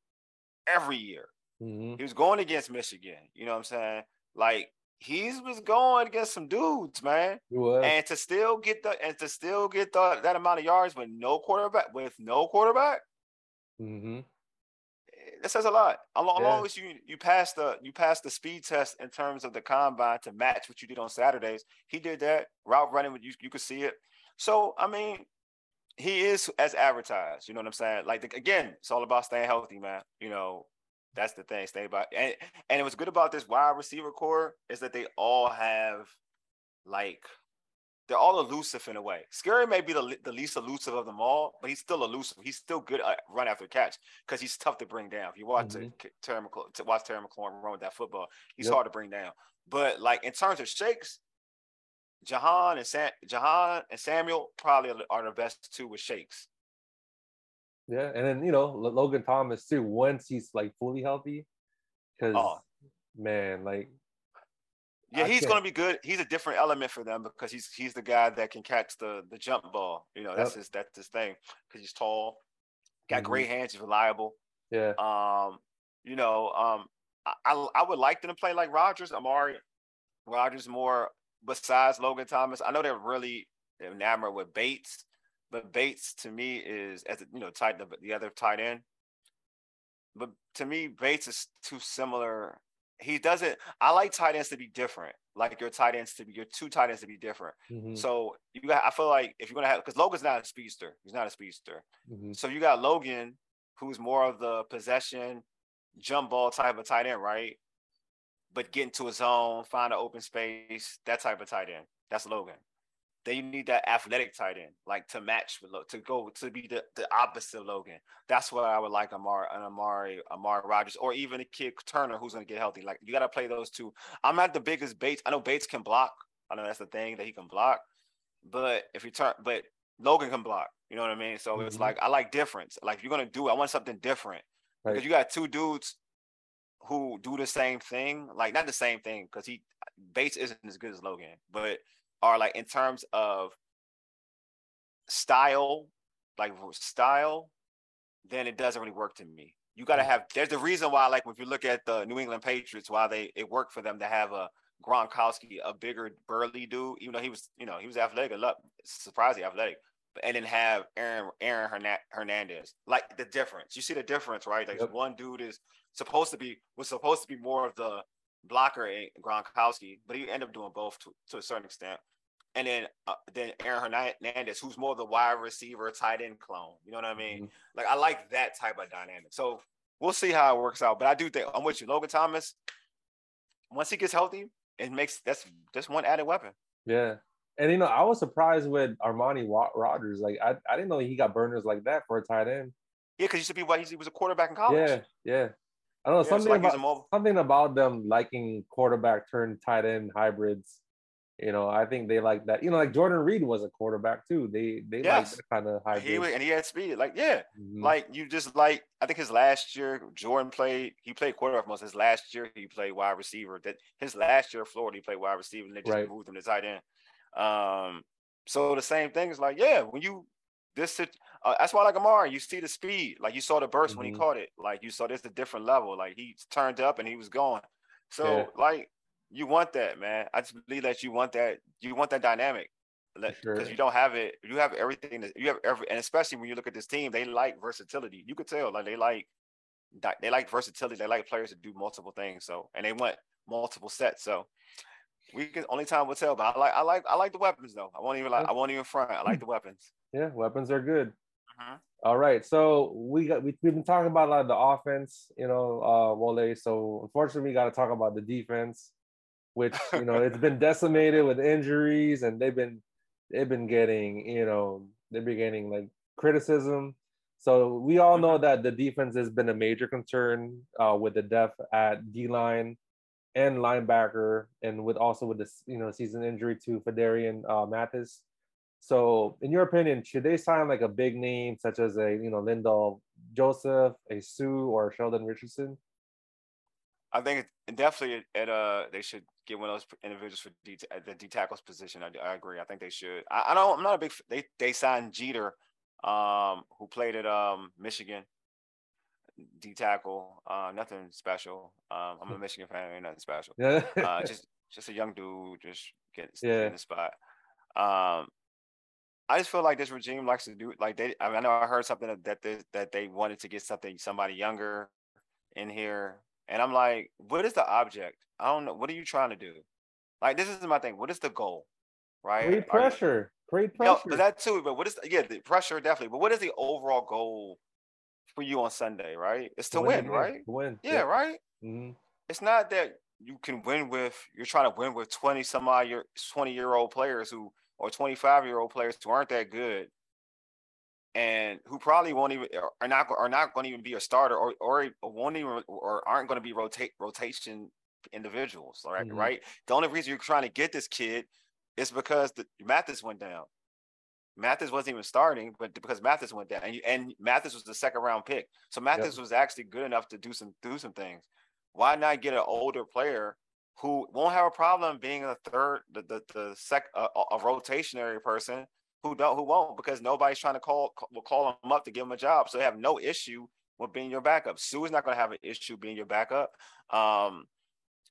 Speaker 7: every year.
Speaker 1: Mhm.
Speaker 7: He was going against Michigan. You know what I'm saying? Like he was going against some dudes, man. And to still get the and to still get the that amount of yards with no quarterback with no quarterback,
Speaker 1: hmm
Speaker 7: eh, that says a lot. As long, as
Speaker 1: Yeah.
Speaker 7: long as you you pass the you pass the speed test in terms of the combine to match what you did on Saturdays, he did that route running. You you could see it. So I mean, he is as advertised. You know what I'm saying? Like the, again, it's all about staying healthy, man. You know, that's the thing. Stay about and and it was good about this wide receiver core is that they all have like they're all elusive in a way. Scary may be the, the least elusive of them all, but he's still elusive. He's still good at run after catch because he's tough to bring down. If you watch
Speaker 1: Mhm.
Speaker 7: mm Terry McLaurin, to watch Terry McLaurin run with that football, he's
Speaker 1: Yep.
Speaker 7: hard to bring down. But like in terms of shakes, Jahan and Sam, Jahan and Samuel probably are the- best two with shakes.
Speaker 1: Yeah, and then you know Logan Thomas too. Once he's like fully healthy, because
Speaker 7: Oh.
Speaker 1: man, like
Speaker 7: Yeah, he's going to be good. He's a different element for them because he's he's the guy that can catch the the jump ball. You know, that's
Speaker 1: Yep.
Speaker 7: his that's his thing because he's tall, got
Speaker 1: Mhm.
Speaker 7: great hands, he's reliable.
Speaker 1: yeah,
Speaker 7: Um, you know, um, I, I I would like them to play like Rogers, Amari, Rogers more. Besides Logan Thomas, I know they're really enamored with Bates, but Bates to me is as a, you know tight the, the other tight end. But to me, Bates is too similar. He doesn't. I like tight ends to be different. Like your tight ends to be your two tight ends to be different.
Speaker 1: mhm,
Speaker 7: So you got. I feel like if you're gonna have because Logan's not a speedster. He's not a speedster.
Speaker 1: mhm.
Speaker 7: So you got Logan, who's more of the possession, jump ball type of tight end, right? But get into a zone, find an open space, that type of tight end. That's Logan. Then you need that athletic tight end, like to match with to go to be the, the opposite of Logan. That's what I would like Amari, an Amari, Amari Rogers, or even a kid Turner who's gonna get healthy. Like you gotta play those two. I'm not the biggest Bates. I know Bates can block. I know that's the thing that he can block. But if you turn, but Logan can block. You know what I mean? So it's
Speaker 1: Mhm.
Speaker 7: like I like difference. Like if you're gonna do, it, I want something different
Speaker 1: Right.
Speaker 7: because you got two dudes who do the same thing. Like not the same thing because he Bates isn't as good as Logan, but are like in terms of style, like style, then it doesn't really work to me. You got to mm. have. There's the reason why, like, if you look at the New England Patriots, why they it worked for them to have a Gronkowski, a bigger burly dude, even though he was, you know, he was athletic, a lot surprisingly athletic, but and then have Aaron Aaron Hernandez. Like the difference, you see the difference, right? Like
Speaker 1: Yep.
Speaker 7: one dude is supposed to be was supposed to be more of the blocker in Gronkowski, but he ended up doing both to, to a certain extent. And then uh, then Aaron Hernandez, who's more of the wide receiver, tight end clone. You know what I mean?
Speaker 1: Mhm.
Speaker 7: Like I like that type of dynamic. So we'll see how it works out. But I do think I'm with you, Logan Thomas. Once he gets healthy, it makes that's just one added weapon.
Speaker 1: yeah. And you know, I was surprised with Armani Rogers. Like I, I didn't know he got burners like that for a tight end.
Speaker 7: Yeah, because he used to be what he was a quarterback in college.
Speaker 1: Yeah, yeah. I don't know
Speaker 7: Yeah, so
Speaker 1: something
Speaker 7: like
Speaker 1: about something about them liking quarterback turned tight end hybrids. You know, I think they like that. You know, like Jordan Reed was a quarterback too. They they
Speaker 7: Yes.
Speaker 1: like that kind of high.
Speaker 7: He was, and he had speed. Like yeah,
Speaker 1: Mhm.
Speaker 7: like you just like I think his last year Jordan played. He played quarterback most. His last year he played wide receiver. That his last year Florida he played wide receiver, and they just
Speaker 1: Right.
Speaker 7: moved him to tight end. Um, so the same thing is like yeah, when you this uh, that's why I like Amari. You see the speed, like you saw the burst when he
Speaker 1: Mhm.
Speaker 7: caught it. Like you saw this a different level. Like he turned up and he was going. So
Speaker 1: Yeah.
Speaker 7: like you want that, man. I just believe that you want that. You want that dynamic. because
Speaker 1: sure.
Speaker 7: you don't have it. You have everything. That, you have every, and especially when you look at this team, they like versatility. You could tell, like they like they like versatility. They like players to do multiple things. So, and they want multiple sets. So, we can only time will tell. But I like, I like, I like the weapons though. I won't even like, I won't even front. I like the weapons.
Speaker 1: Yeah, weapons are good.
Speaker 7: Mhm.
Speaker 1: All right, so we got we, we've been talking about a lot of the offense, you know, uh, Wole. So unfortunately, we got to talk about the defense, which you know it's been decimated with injuries, and they've been they've been getting you know they've been getting like criticism. So we all know that the defense has been a major concern uh, with the depth at D line and linebacker, and with also with this you know season injury to Phidarian uh, Mathis. So, in your opinion, should they sign like a big name such as a you know Linval Joseph, a Suh, or Sheldon Richardson?
Speaker 7: I think it, definitely at uh they should get one of those individuals for D, at the D tackles position. I, I agree. I think they should. I, I don't. I'm not a big. They they signed Jeter, um, who played at um Michigan. D tackle. Uh, nothing special. Um, I'm a Michigan fan. Ain't nothing special.
Speaker 1: Yeah,
Speaker 7: Uh, just just a young dude, just getting
Speaker 1: Yeah.
Speaker 7: in the spot. Um, I just feel like this regime likes to do like they. I, mean, I know I heard something that that they, that they wanted to get something somebody younger in here, and I'm like, what is the object? I don't know. What are you trying to do? Like this is my thing. What is the goal? Right?
Speaker 1: great
Speaker 7: Are you-
Speaker 1: pressure,
Speaker 7: no,
Speaker 1: pressure.
Speaker 7: but that too. But what is the, yeah the pressure definitely? But what is the overall goal for you on Sunday? Right? It's to
Speaker 1: the
Speaker 7: win,
Speaker 1: game,
Speaker 7: right?
Speaker 1: Win.
Speaker 7: Yeah, right.
Speaker 1: hmm
Speaker 7: It's not that you can win with you're trying to win with 20 some odd year 20 year old players who or 25 year old players who aren't that good and who probably won't even are not are not going to even be a starter or or won't even or aren't going to be rotate rotation individuals right
Speaker 1: Mhm.
Speaker 7: right the only reason you're trying to get this kid is because the Mathis went down Mathis wasn't even starting, but because Mathis went down, and, you, and Mathis was the second round pick, so Mathis was actually good enough to do some do some things. Why not get an older player who won't have a problem being a third, the the, the sec, a, a rotationary person who don't who won't because nobody's trying to call will call them up to give them a job, so they have no issue with being your backup. Suh is not going to have an issue being your backup. Um,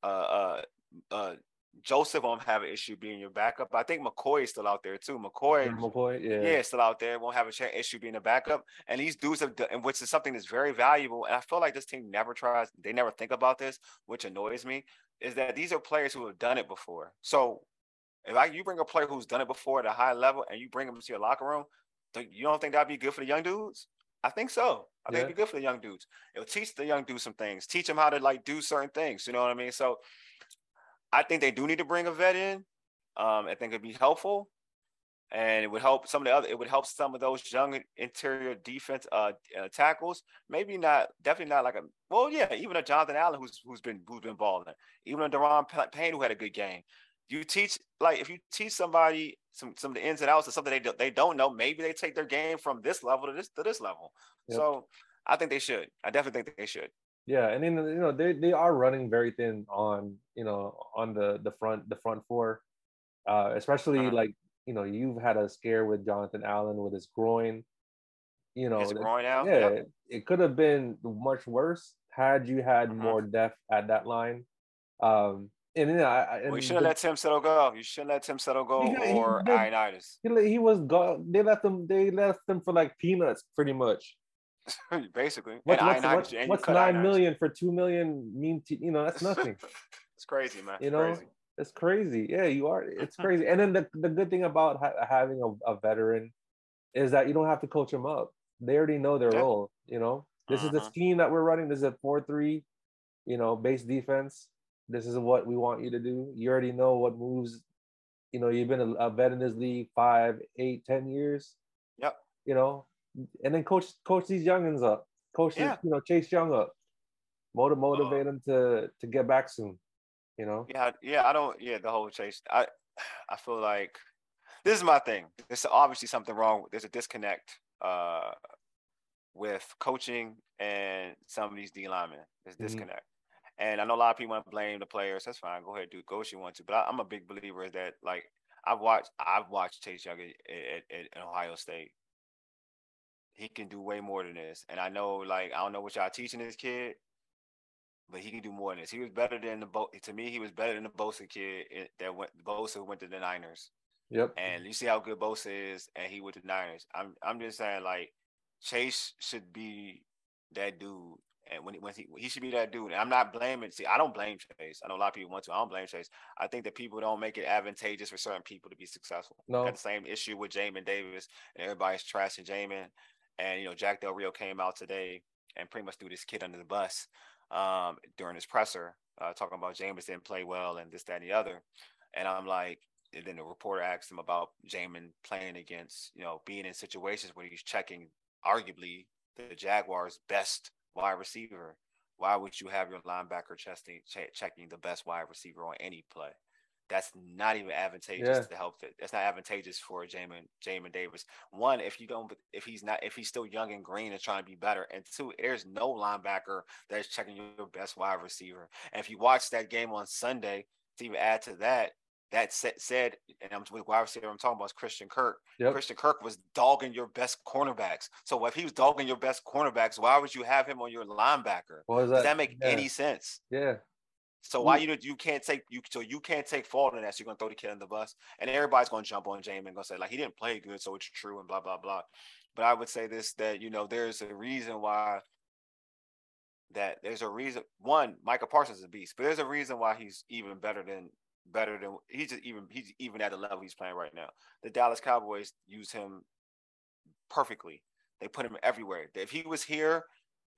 Speaker 7: uh, uh, uh, Joseph won't have an issue being your backup. I think McCoy is still out there too. McCoy,
Speaker 1: McCoy, yeah.
Speaker 7: yeah, still out there. Won't have a issue being a backup. And these dudes have, and which is something that's very valuable. And I feel like this team never tries. They never think about this, which annoys me. Is that these are players who have done it before. So if I, you bring a player who's done it before at a high level, and you bring them to your locker room, do you don't think that'd be good for the young dudes? I think so. I think
Speaker 1: Yeah.
Speaker 7: it'd be good for the young dudes. It'll teach the young dudes some things. Teach them how to like do certain things. You know what I mean? So I think they do need to bring a vet in. Um, I think it'd be helpful, and it would help some of the other. It would help some of those young interior defense uh, uh tackles. Maybe not, definitely not like a. Well, yeah, even a Jonathan Allen who's who's been who's been balling. Even a Daron Payne who had a good game. You teach like if you teach somebody some some of the ins and outs of something they do, they don't know, maybe they take their game from this level to this to this level.
Speaker 1: Yep.
Speaker 7: So I think they should. I definitely think they should.
Speaker 1: Yeah, and then you know they they are running very thin on you know on the the front the front four, uh, especially
Speaker 7: Uh-huh.
Speaker 1: like you know you've had a scare with Jonathan Allen with his groin. You know,
Speaker 7: His groin out.
Speaker 1: yeah,
Speaker 7: Yep.
Speaker 1: it, could have been much worse had you had
Speaker 7: Mhm.
Speaker 1: more depth at that line. Um, and then I, I
Speaker 7: Well, you shouldn't
Speaker 1: the-
Speaker 7: let Tim Settle go. You shouldn't let Tim Settle go
Speaker 1: He he
Speaker 7: or
Speaker 1: did-
Speaker 7: Ionitis.
Speaker 1: he, he was gone. they left them they left them for like peanuts pretty much.
Speaker 7: Basically.
Speaker 1: What's,
Speaker 7: and
Speaker 1: what's, what's, what's nine
Speaker 7: Ionitis.
Speaker 1: million for two million mean to, you know that's nothing.
Speaker 7: it's crazy, man.
Speaker 1: you
Speaker 7: It's
Speaker 1: know
Speaker 7: crazy.
Speaker 1: it's crazy yeah you are it's crazy and then the, the good thing about ha- having a, a veteran is that you don't have to coach them up they already know their
Speaker 7: Yeah.
Speaker 1: role you know this is the
Speaker 7: Mhm.
Speaker 1: scheme that we're running this is a 4-3 you know base defense this is what we want you to do you already know what moves you know you've been a, a vet in this league five eight ten years
Speaker 7: Yep.
Speaker 1: you know and then coach coach these youngins up coach
Speaker 7: Yeah.
Speaker 1: these, you know chase young up motiv- motivate them to to get back soon you know
Speaker 7: Yeah, yeah, I don't yeah, the whole chase. I I feel like this is my thing. There's obviously something wrong. There's a disconnect uh with coaching and some of these D linemen. There's
Speaker 1: Mhm.
Speaker 7: disconnect. And I know a lot of people want to blame the players. That's fine. Go ahead, do go what you want to. But I, I'm a big believer that like I've watched I've watched Chase Young at, at, at Ohio State. He can do way more than this. And I know like I don't know what y'all teaching this kid, but he can do more than this. He was better than the Bo- to me. He was better than the Bosa kid that went Bosa went to the Niners.
Speaker 1: Yep.
Speaker 7: And you see how good Bosa is, and he with the Niners. I'm I'm just saying like Chase should be that dude. And when, when he he should be that dude. And I'm not blaming. See, I don't blame Chase. I know a lot of people want to. I don't blame Chase. I think that people don't make it advantageous for certain people to be successful.
Speaker 1: No.
Speaker 7: Got the same issue with Jamin Davis, and everybody's trashing Jamin. And you know, Jack Del Rio came out today and pretty much threw this kid under the bus um, during his presser, uh, talking about Jameis didn't play well and this, that, and the other. And I'm like, and then the reporter asked him about Jamin playing against, you know, being in situations where he's checking arguably the Jaguars' best wide receiver. Why would you have your linebacker checking checking the best wide receiver on any play? That's not even advantageous
Speaker 1: Yeah.
Speaker 7: to help. That's not advantageous for Jamin Jamin Davis. One, if you don't, if he's not, if he's still young and green and trying to be better, and two, there's no linebacker that's checking your best wide receiver. And if you watch that game on Sunday, to even add to that, that sa- said, and I'm with wide receiver I'm talking about is Christian Kirk.
Speaker 1: Yep.
Speaker 7: Christian Kirk was dogging your best cornerbacks. So if he was dogging your best cornerbacks, why would you have him on your linebacker?
Speaker 1: What is
Speaker 7: Does
Speaker 1: that?
Speaker 7: that make
Speaker 1: yeah.
Speaker 7: any sense?
Speaker 1: Yeah.
Speaker 7: So why you you can't take you so you can't take fault in that? So you're gonna throw the kid in the bus, and everybody's gonna jump on Jamin and gonna say like he didn't play good, so it's true and blah blah blah. But I would say this that you know there's a reason why that there's a reason. One, Micah Parsons is a beast, but there's a reason why he's even better than better than he's just even he's even at the level he's playing right now. The Dallas Cowboys use him perfectly. They put him everywhere. If he was here,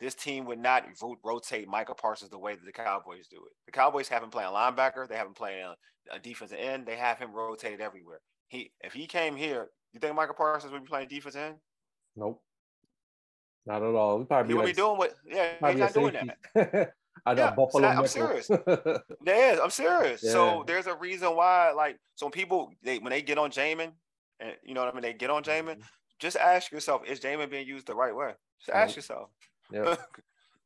Speaker 7: this team would not ro- rotate Micah Parsons the way that the Cowboys do it. The Cowboys have him playing linebacker. They have him playing a, defensive end. They have him rotated everywhere. He if he came here, you think Micah Parsons would be playing defense end?
Speaker 1: Nope. Not at all. We probably be
Speaker 7: would
Speaker 1: like,
Speaker 7: be doing what? Yeah, he's not doing that.
Speaker 1: I know
Speaker 7: Yeah,
Speaker 1: Buffalo.
Speaker 7: I'm serious. yeah, I'm serious.
Speaker 1: Yeah.
Speaker 7: So there's a reason why, like, so when people they when they get on Jamin, and you know what I mean, they get on Jamin. Just ask yourself, is Jamin being used the right way? Just ask
Speaker 1: Nope.
Speaker 7: yourself.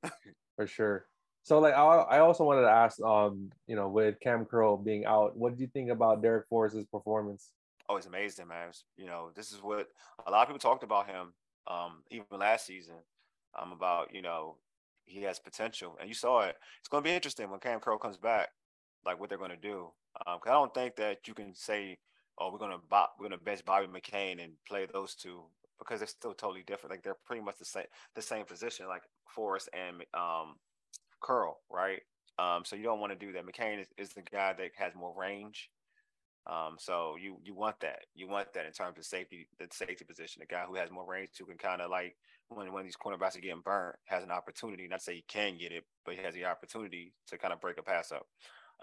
Speaker 1: yeah, for sure. So like I, I also wanted to ask, um, you know, with Cam Curl being out, what did you think about Darrick Forrest's performance?
Speaker 7: Oh, it's amazing, man. It's- you know, this is what a lot of people talked about him, um, even last season, um, about you know he has potential, and you saw it. It's going to be interesting when Cam Curl comes back, like what they're going to do. Um, I don't think that you can say, "Oh, we're going to bo- we're going to bench Bobby McCain and play those two because they're still totally different. Like they're pretty much the same the same position, like Forrest and um, Curl, right? Um, so you don't want to do that. McCain is, is the guy that has more range. Um, so you you want that. You want that in terms of safety, the safety position, the guy who has more range, who can kind of like when when these cornerbacks are getting burnt, has an opportunity. Not to say he can get it, but he has the opportunity to kind of break a pass up.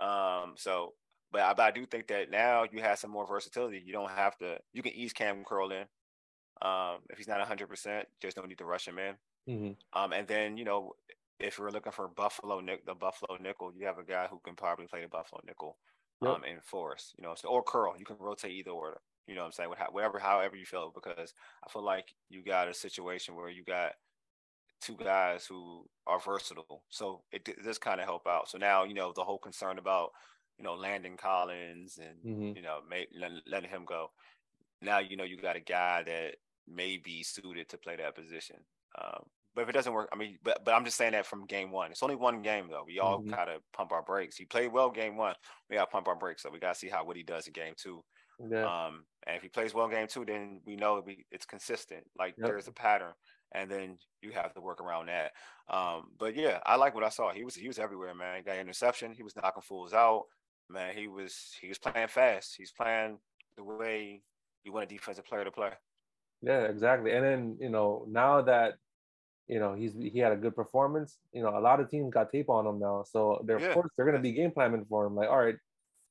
Speaker 7: Um, so, but I, but I do think that now you have some more versatility. You don't have to. You can ease Cam Curl in. Um, if he's not 100, percent just don't need to rush him in.
Speaker 1: Mm-hmm.
Speaker 7: Um, and then you know, if you're looking for Buffalo Nick, the Buffalo nickel, you have a guy who can probably play the Buffalo nickel,
Speaker 1: Yep.
Speaker 7: um, in Forrest. You know, so or curl. You can rotate either order. You know, what I'm saying whatever, however you feel, because I feel like you got a situation where you got two guys who are versatile, so it, does kind of help out. So now you know the whole concern about you know Landon Collins and
Speaker 1: Mhm.
Speaker 7: you know may, letting, letting him go. Now you know you got a guy that may be suited to play that position. Um, but if it doesn't work, I mean, but but I'm just saying that from game one. It's only one game though. We all
Speaker 1: Mhm.
Speaker 7: gotta pump our brakes. He played well game one. We gotta pump our brakes. So we gotta see how what he does in game two.
Speaker 1: Yeah.
Speaker 7: Um, and if he plays well game two, then we know we, it's consistent. Like
Speaker 1: Yep.
Speaker 7: there's a pattern, and then you have to work around that. Um, but yeah, I like what I saw. He was he was everywhere, man. He got interception. He was knocking fools out. Man, he was he was playing fast. He's playing the way you want a defensive player to play.
Speaker 1: Yeah, exactly. And then you know now that you know he's he had a good performance, you know a lot of teams got tape on him now, so they're
Speaker 7: Yeah.
Speaker 1: of course they're gonna be game planning for him. Like, all right,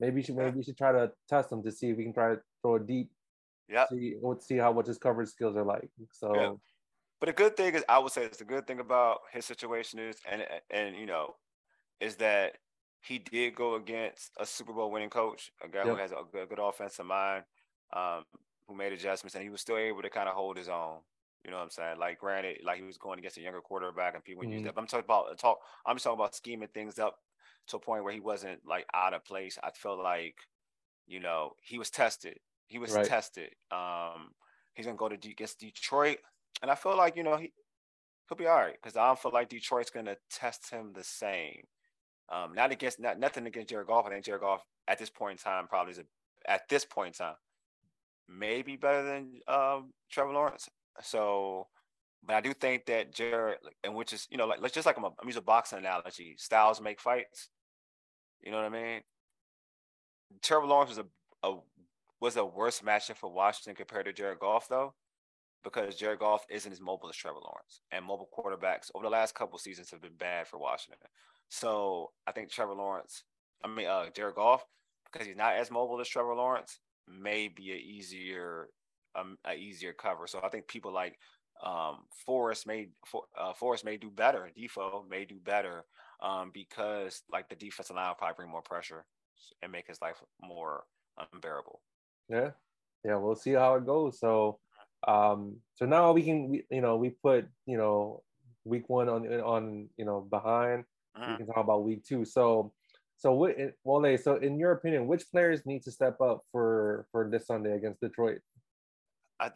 Speaker 1: maybe you should maybe you should try to test him to see if we can try to throw a deep.
Speaker 7: Yeah.
Speaker 1: See let's see how what his coverage skills are like. So
Speaker 7: Yeah. But the good thing is, I would say, it's the good thing about his situation is, and and you know, is that he did go against a Super Bowl winning coach, a guy who has a good, good offensive mind, um, who made adjustments, and he was still able to kind of hold his own. You know what I'm saying? Like, granted, like he was going against a younger quarterback, and people would use
Speaker 1: Mhm.
Speaker 7: that. But I'm talking about talk. I'm just talking about scheming things up to a point where he wasn't like out of place. I feel like, you know, he was tested. He was
Speaker 1: Right.
Speaker 7: tested. Um, he's gonna go to D- against Detroit, and I feel like you know he he'll be all right because I don't feel like Detroit's gonna test him the same. Um, not against not nothing against Jared Goff. I think Jared Goff at this point in time probably is a, at this point in time maybe better than um, Trevor Lawrence. So, but I do think that Jared, and which is you know like let's just like I'm, a, I'm using a boxing analogy. Styles make fights. You know what I mean? Trevor Lawrence was a, a was a worse matchup for Washington compared to Jared Goff though, because Jared Goff isn't as mobile as Trevor Lawrence, and mobile quarterbacks over the last couple seasons have been bad for Washington. So I think Trevor Lawrence, I mean uh, Jared Goff, because he's not as mobile as Trevor Lawrence, may be a easier um, a easier cover. So I think people like um, Forrest may for, uh, Forrest may do better. Defoe may do better um, because like the defensive line will probably bring more pressure and make his life more unbearable.
Speaker 1: Yeah, yeah, we'll see how it goes. So, um, so now we can, we, you know, we put, you know, week one on on you know behind. Mm-hmm. We can talk about week two. So, so what? Wole, so in your opinion, which players need to step up for for this Sunday against Detroit?
Speaker 7: I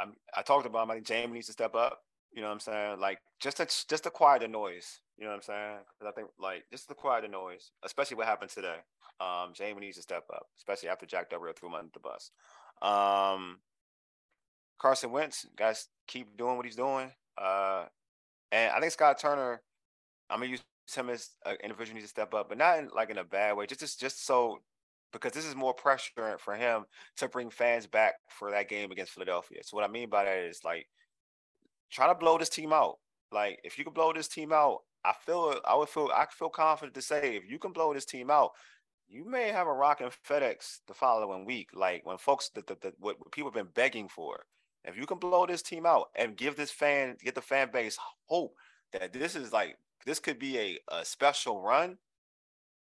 Speaker 7: I, I talked about. I think Jamie needs to step up. You know what I'm saying? Like just to just to quiet the noise. You know what I'm saying? Because I think like just to quiet the noise, especially what happened today. Um, Jamie needs to step up, especially after Jack Rio threw him under the bus. Um, Carson Wentz, guys, keep doing what he's doing. Uh, and I think Scott Turner, I'm gonna use him as an individual needs to step up, but not in, like in a bad way. Just just, just so because this is more pressure for him to bring fans back for that game against Philadelphia. So what I mean by that is like try to blow this team out. Like if you can blow this team out, I feel I would feel I feel confident to say if you can blow this team out, you may have a rocking FedEx the following week. Like when folks the, the, the what people have been begging for. If you can blow this team out and give this fan get the fan base hope that this is like this could be a, a special run,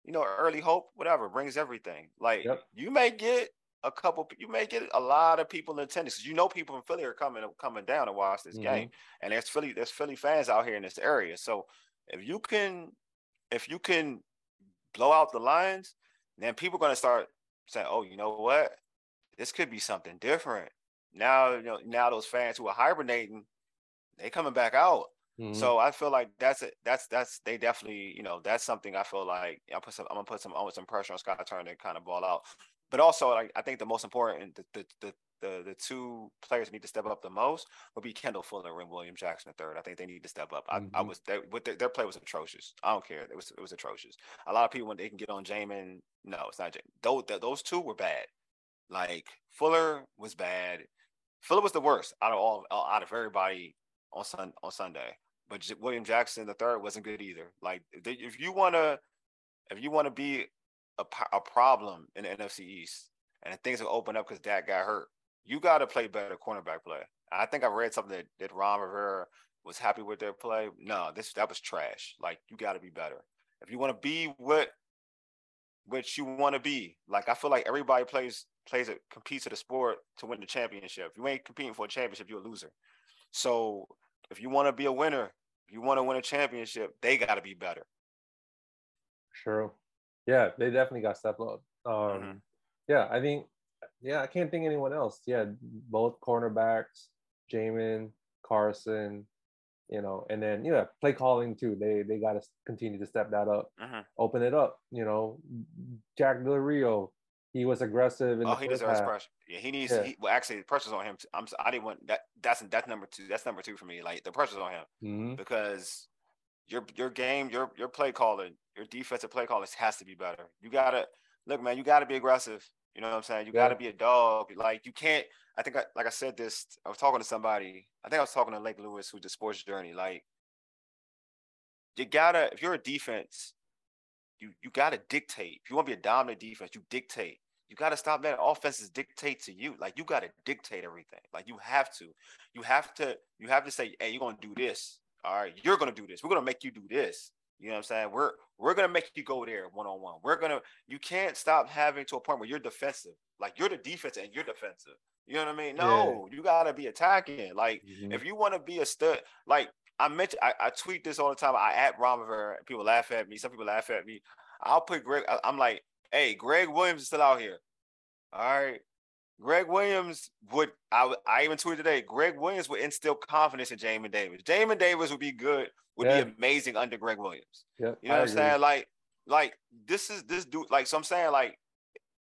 Speaker 7: you know, early hope, whatever, brings everything. Like yep. you may get a couple, you may get a lot of people in attendance you know people in Philly are coming coming down to watch this mm-hmm. game, and there's Philly there's Philly fans out here in this area. So if you can, if you can blow out the Lions, then people are going to start saying, "Oh, you know what? This could be something different." Now, you know, now those fans who are hibernating, they coming back out. Mm-hmm. So I feel like that's it. That's that's they definitely, you know, that's something I feel like I put some I'm gonna put some almost some pressure on Scott Turner to kind of ball out. But also like I think the most important the the the the, the two players need to step up the most would be Kendall Fuller and William Jackson III. I think they need to step up. I, mm-hmm. I was they, their, their, play was atrocious. I don't care. It was it was atrocious. A lot of people when they can get on Jamin, no, it's not Jamin. Those those two were bad. Like Fuller was bad. Fuller was the worst out of all out of everybody on Sun on Sunday. But William Jackson the third wasn't good either. Like if you want to, if you want to be a, a problem in the NFC East and things will open up because Dak got hurt, you got to play better cornerback play. I think I read something that, that Ron Rivera was happy with their play. No, this that was trash. Like you got to be better if you want to be what what you want to be. Like I feel like everybody plays plays it competes at a sport to win the championship. If you ain't competing for a championship, you're a loser. So if you want to be a winner, you want to win a championship, they got to be better.
Speaker 1: Sure. Yeah, they definitely got step up. Um, mm-hmm. Yeah, I think. Yeah, I can't think anyone else. Yeah, both cornerbacks, Jamin, Carson, you know, and then yeah, play calling too. They they got to continue to step that up, mm-hmm. open it up. You know, Jack Del Rio, he was aggressive. In
Speaker 7: oh, he deserves half. pressure. Yeah, he needs. Yeah. He, well, actually, the pressure's on him. Too. I'm. I didn't want that. That's that's number two. That's number two for me. Like the pressure's on him mm-hmm. because your your game, your your play calling, your defensive play calling has to be better. You gotta look, man. You gotta be aggressive. You know what I'm saying? You yeah. gotta be a dog. Like you can't. I think, I, like I said this. I was talking to somebody. I think I was talking to Lake Lewis, who's the sports journey. Like you gotta. If you're a defense, you you gotta dictate. If you want to be a dominant defense, you dictate. You got to stop that. offenses dictate to you. Like you got to dictate everything. Like you have to. You have to. You have to say, "Hey, you're gonna do this. All right, you're gonna do this. We're gonna make you do this." You know what I'm saying? We're we're gonna make you go there one on one. We're gonna. You can't stop having to a point where you're defensive. Like you're the defense and you're defensive. You know what I mean? No, yeah. you gotta be attacking. Like mm-hmm. if you want to be a stud, like I mentioned, I, I, tweet this all the time. I at Ron Rivera. People laugh at me. Some people laugh at me. I'll put Greg. I, I'm like, hey, Gregg Williams is still out here. All right. Gregg Williams would I I even tweeted today. Gregg Williams would instill confidence in Jamin Davis. Jamin Davis would be good, would yeah. be amazing under Gregg Williams. Yeah, you know I what I'm saying? Like, like this is this dude. Like, so I'm saying, like,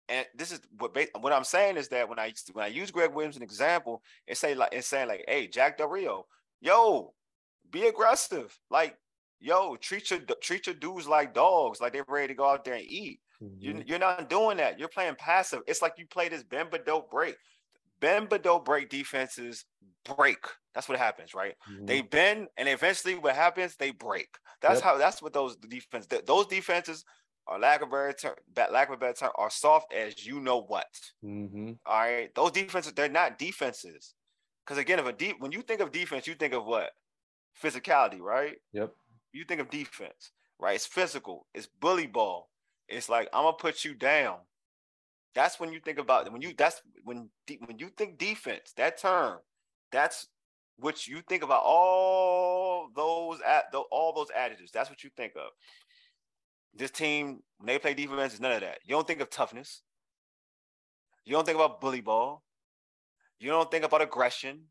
Speaker 7: and this is what what I'm saying is that when I when I use Gregg Williams as an example, and say like and saying like, hey, Jack Del Rio, yo, be aggressive. Like, yo, treat your treat your dudes like dogs, like they're ready to go out there and eat. You,
Speaker 1: Mhm.
Speaker 7: you're not doing that. You're playing passive. It's like you play this bend but don't break. Bend but don't break defenses break. That's what happens, right?
Speaker 1: Mhm.
Speaker 7: They bend, and eventually, what happens? They break. That's
Speaker 1: Yep.
Speaker 7: how. That's what those defense. th- Those defenses are lack of better term, lack of a better term, are soft as you know what.
Speaker 1: Mhm.
Speaker 7: All right, those defenses, they're not defenses. Because again, if a deep, when you think of defense, you think of what? Physicality, right?
Speaker 1: Yep.
Speaker 7: You think of defense, right? It's physical. It's bully ball. It's like I'm gonna put you down. That's when you think about when you. That's when when you think defense. That term. That's what you think about. All those at all those adjectives. That's what you think of. This team, when they play defense, is none of that. You don't think of toughness. You don't think about bully ball. You don't think about aggression.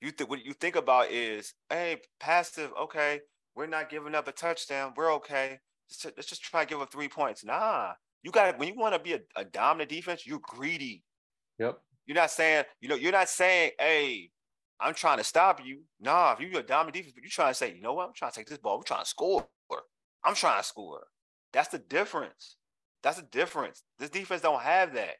Speaker 7: You think what you think about is, hey, passive. Okay, we're not giving up a touchdown. We're okay. Let's just try to give up three points. Nah, you got when you want to be a, a dominant defense, you're greedy.
Speaker 1: Yep.
Speaker 7: You're not saying, you know, you're not saying, hey, I'm trying to stop you. Nah, if you're a dominant defense, but you're trying to say, you know what, I'm trying to take this ball. I'm trying to score. I'm trying to score. That's the difference. That's the difference. This defense don't have that.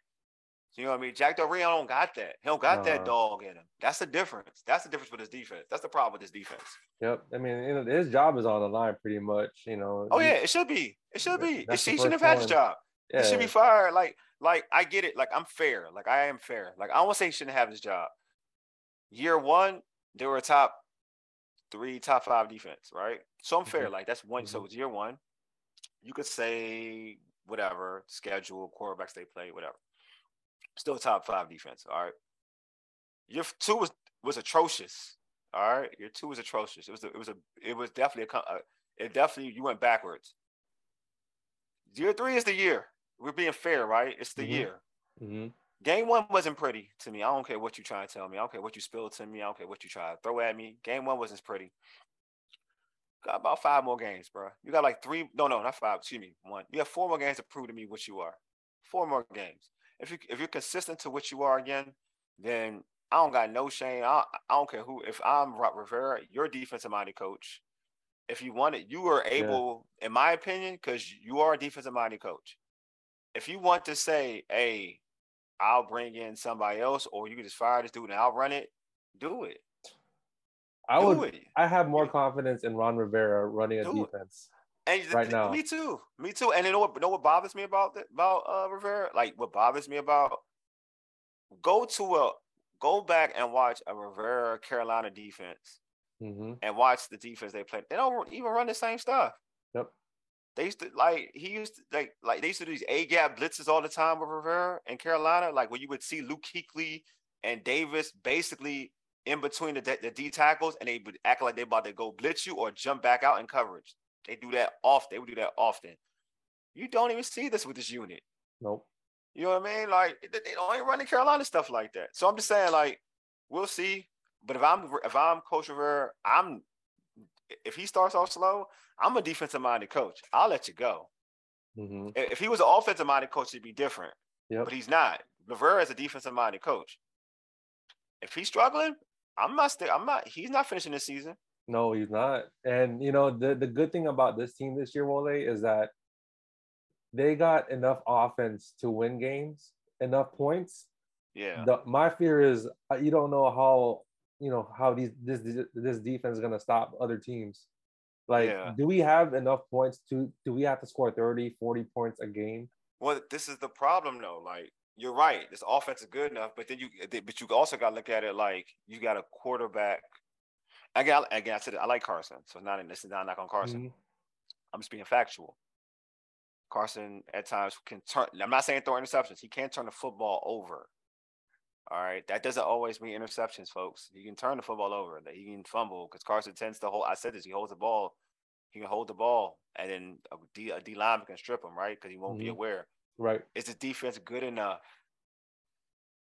Speaker 7: You know what I mean? Jack Del Rio don't got that. He don't got that
Speaker 1: Uh-huh.
Speaker 7: dog in him. That's the difference. That's the difference with his defense. That's the problem with his defense.
Speaker 1: Yep. I mean, you know, his job is on the line pretty much. You know.
Speaker 7: Oh yeah, it should be. It should be. It
Speaker 1: That's the
Speaker 7: should, he shouldn't have had his job.
Speaker 1: Yeah.
Speaker 7: He should be fired. Like, like I get it. Like I'm fair. Like I am fair. Like I won't say he shouldn't have his job. Year one, they were a top three, top five defense, right? So I'm fair.
Speaker 1: Mhm.
Speaker 7: Like that's one. So
Speaker 1: Mhm.
Speaker 7: it's year one. You could say whatever schedule, quarterbacks they play, whatever. Still top five defense. All right. Your two was was atrocious. All right. your two was atrocious. It was a, it was a it was definitely a, a it definitely you went backwards. Year three is the year. We're being fair, right? It's the
Speaker 1: Mhm.
Speaker 7: year.
Speaker 1: Mhm.
Speaker 7: Game one wasn't pretty to me. I don't care what you try to tell me. I don't care what you spilled to me. I don't care what you try to throw at me. Game one wasn't pretty. Got about five more games, bro. You got like three. No, no, not five. Excuse me, one. You have four more games to prove to me what you are. Four more games. If you if you're consistent to what you are again, then I don't got no shame. I, I don't care who. If I'm Ron Rivera, your defensive minded coach. If you want it, you are able, in my opinion, because you are a defensive minded coach. If you want to say, "Hey, I'll bring in somebody else, or you can just fire this dude and I'll run it," do it.
Speaker 1: I
Speaker 7: do
Speaker 1: would.
Speaker 7: it.
Speaker 1: I have more confidence in Ron Rivera running a
Speaker 7: Do it. And
Speaker 1: right now.
Speaker 7: me too, me too. And you know what? You know what bothers me about th- about uh, Rivera? Like what bothers me about go to a go back and watch a Rivera Carolina defense
Speaker 1: hmm
Speaker 7: and watch the defense they play. They don't even run the same stuff.
Speaker 1: Yep.
Speaker 7: They used to like he used to like like they used to do these A gap blitzes all the time with Rivera in Carolina. Like where you would see Luke Kuechly and Davis basically in between the, the D tackles, and they would act like they about to go blitz you or jump back out in coverage. They do that often. They would do that often. You don't even see this with this unit.
Speaker 1: Nope.
Speaker 7: You know what I mean? Like they don't even run the Carolina stuff like that. So I'm just saying, like, we'll see. But if I'm if I'm Coach Rivera, I'm if he starts off slow, I'm a defensive minded coach. I'll let you go.
Speaker 1: hmm
Speaker 7: If he was an offensive minded coach, it'd be different.
Speaker 1: Yep.
Speaker 7: But he's not. Rivera is a defensive minded coach. If he's struggling, I'm not. St- I'm not. He's not finishing this season.
Speaker 1: No, he's not. And you know, the the good thing about this team this year, Wole, is that they got enough offense to win games, enough points.
Speaker 7: Yeah.
Speaker 1: The, my fear is uh, you don't know how you know how these this this defense is gonna stop other teams. Like,
Speaker 7: Yeah.
Speaker 1: do we have enough points to do we have to score 30, 40 points a game?
Speaker 7: Well, this is the problem, though. Like you're right, this offense is good enough, but then you, but you also got to look at it like you got a quarterback. Again, I- again, I said it, I like Carson, so it's not this is not a knock on Carson.
Speaker 1: Mhm.
Speaker 7: I'm just being factual. Carson at times can turn. I'm not saying throw interceptions. He can't turn the football over. All right, that doesn't always mean interceptions, folks. He can turn the football over. That he can fumble because Carson tends to hold. I said this. He holds the ball. He can hold the ball, and then a D, a D lineman can strip him, right? Because he won't be
Speaker 1: Mhm.
Speaker 7: aware.
Speaker 1: Right.
Speaker 7: Is the defense good enough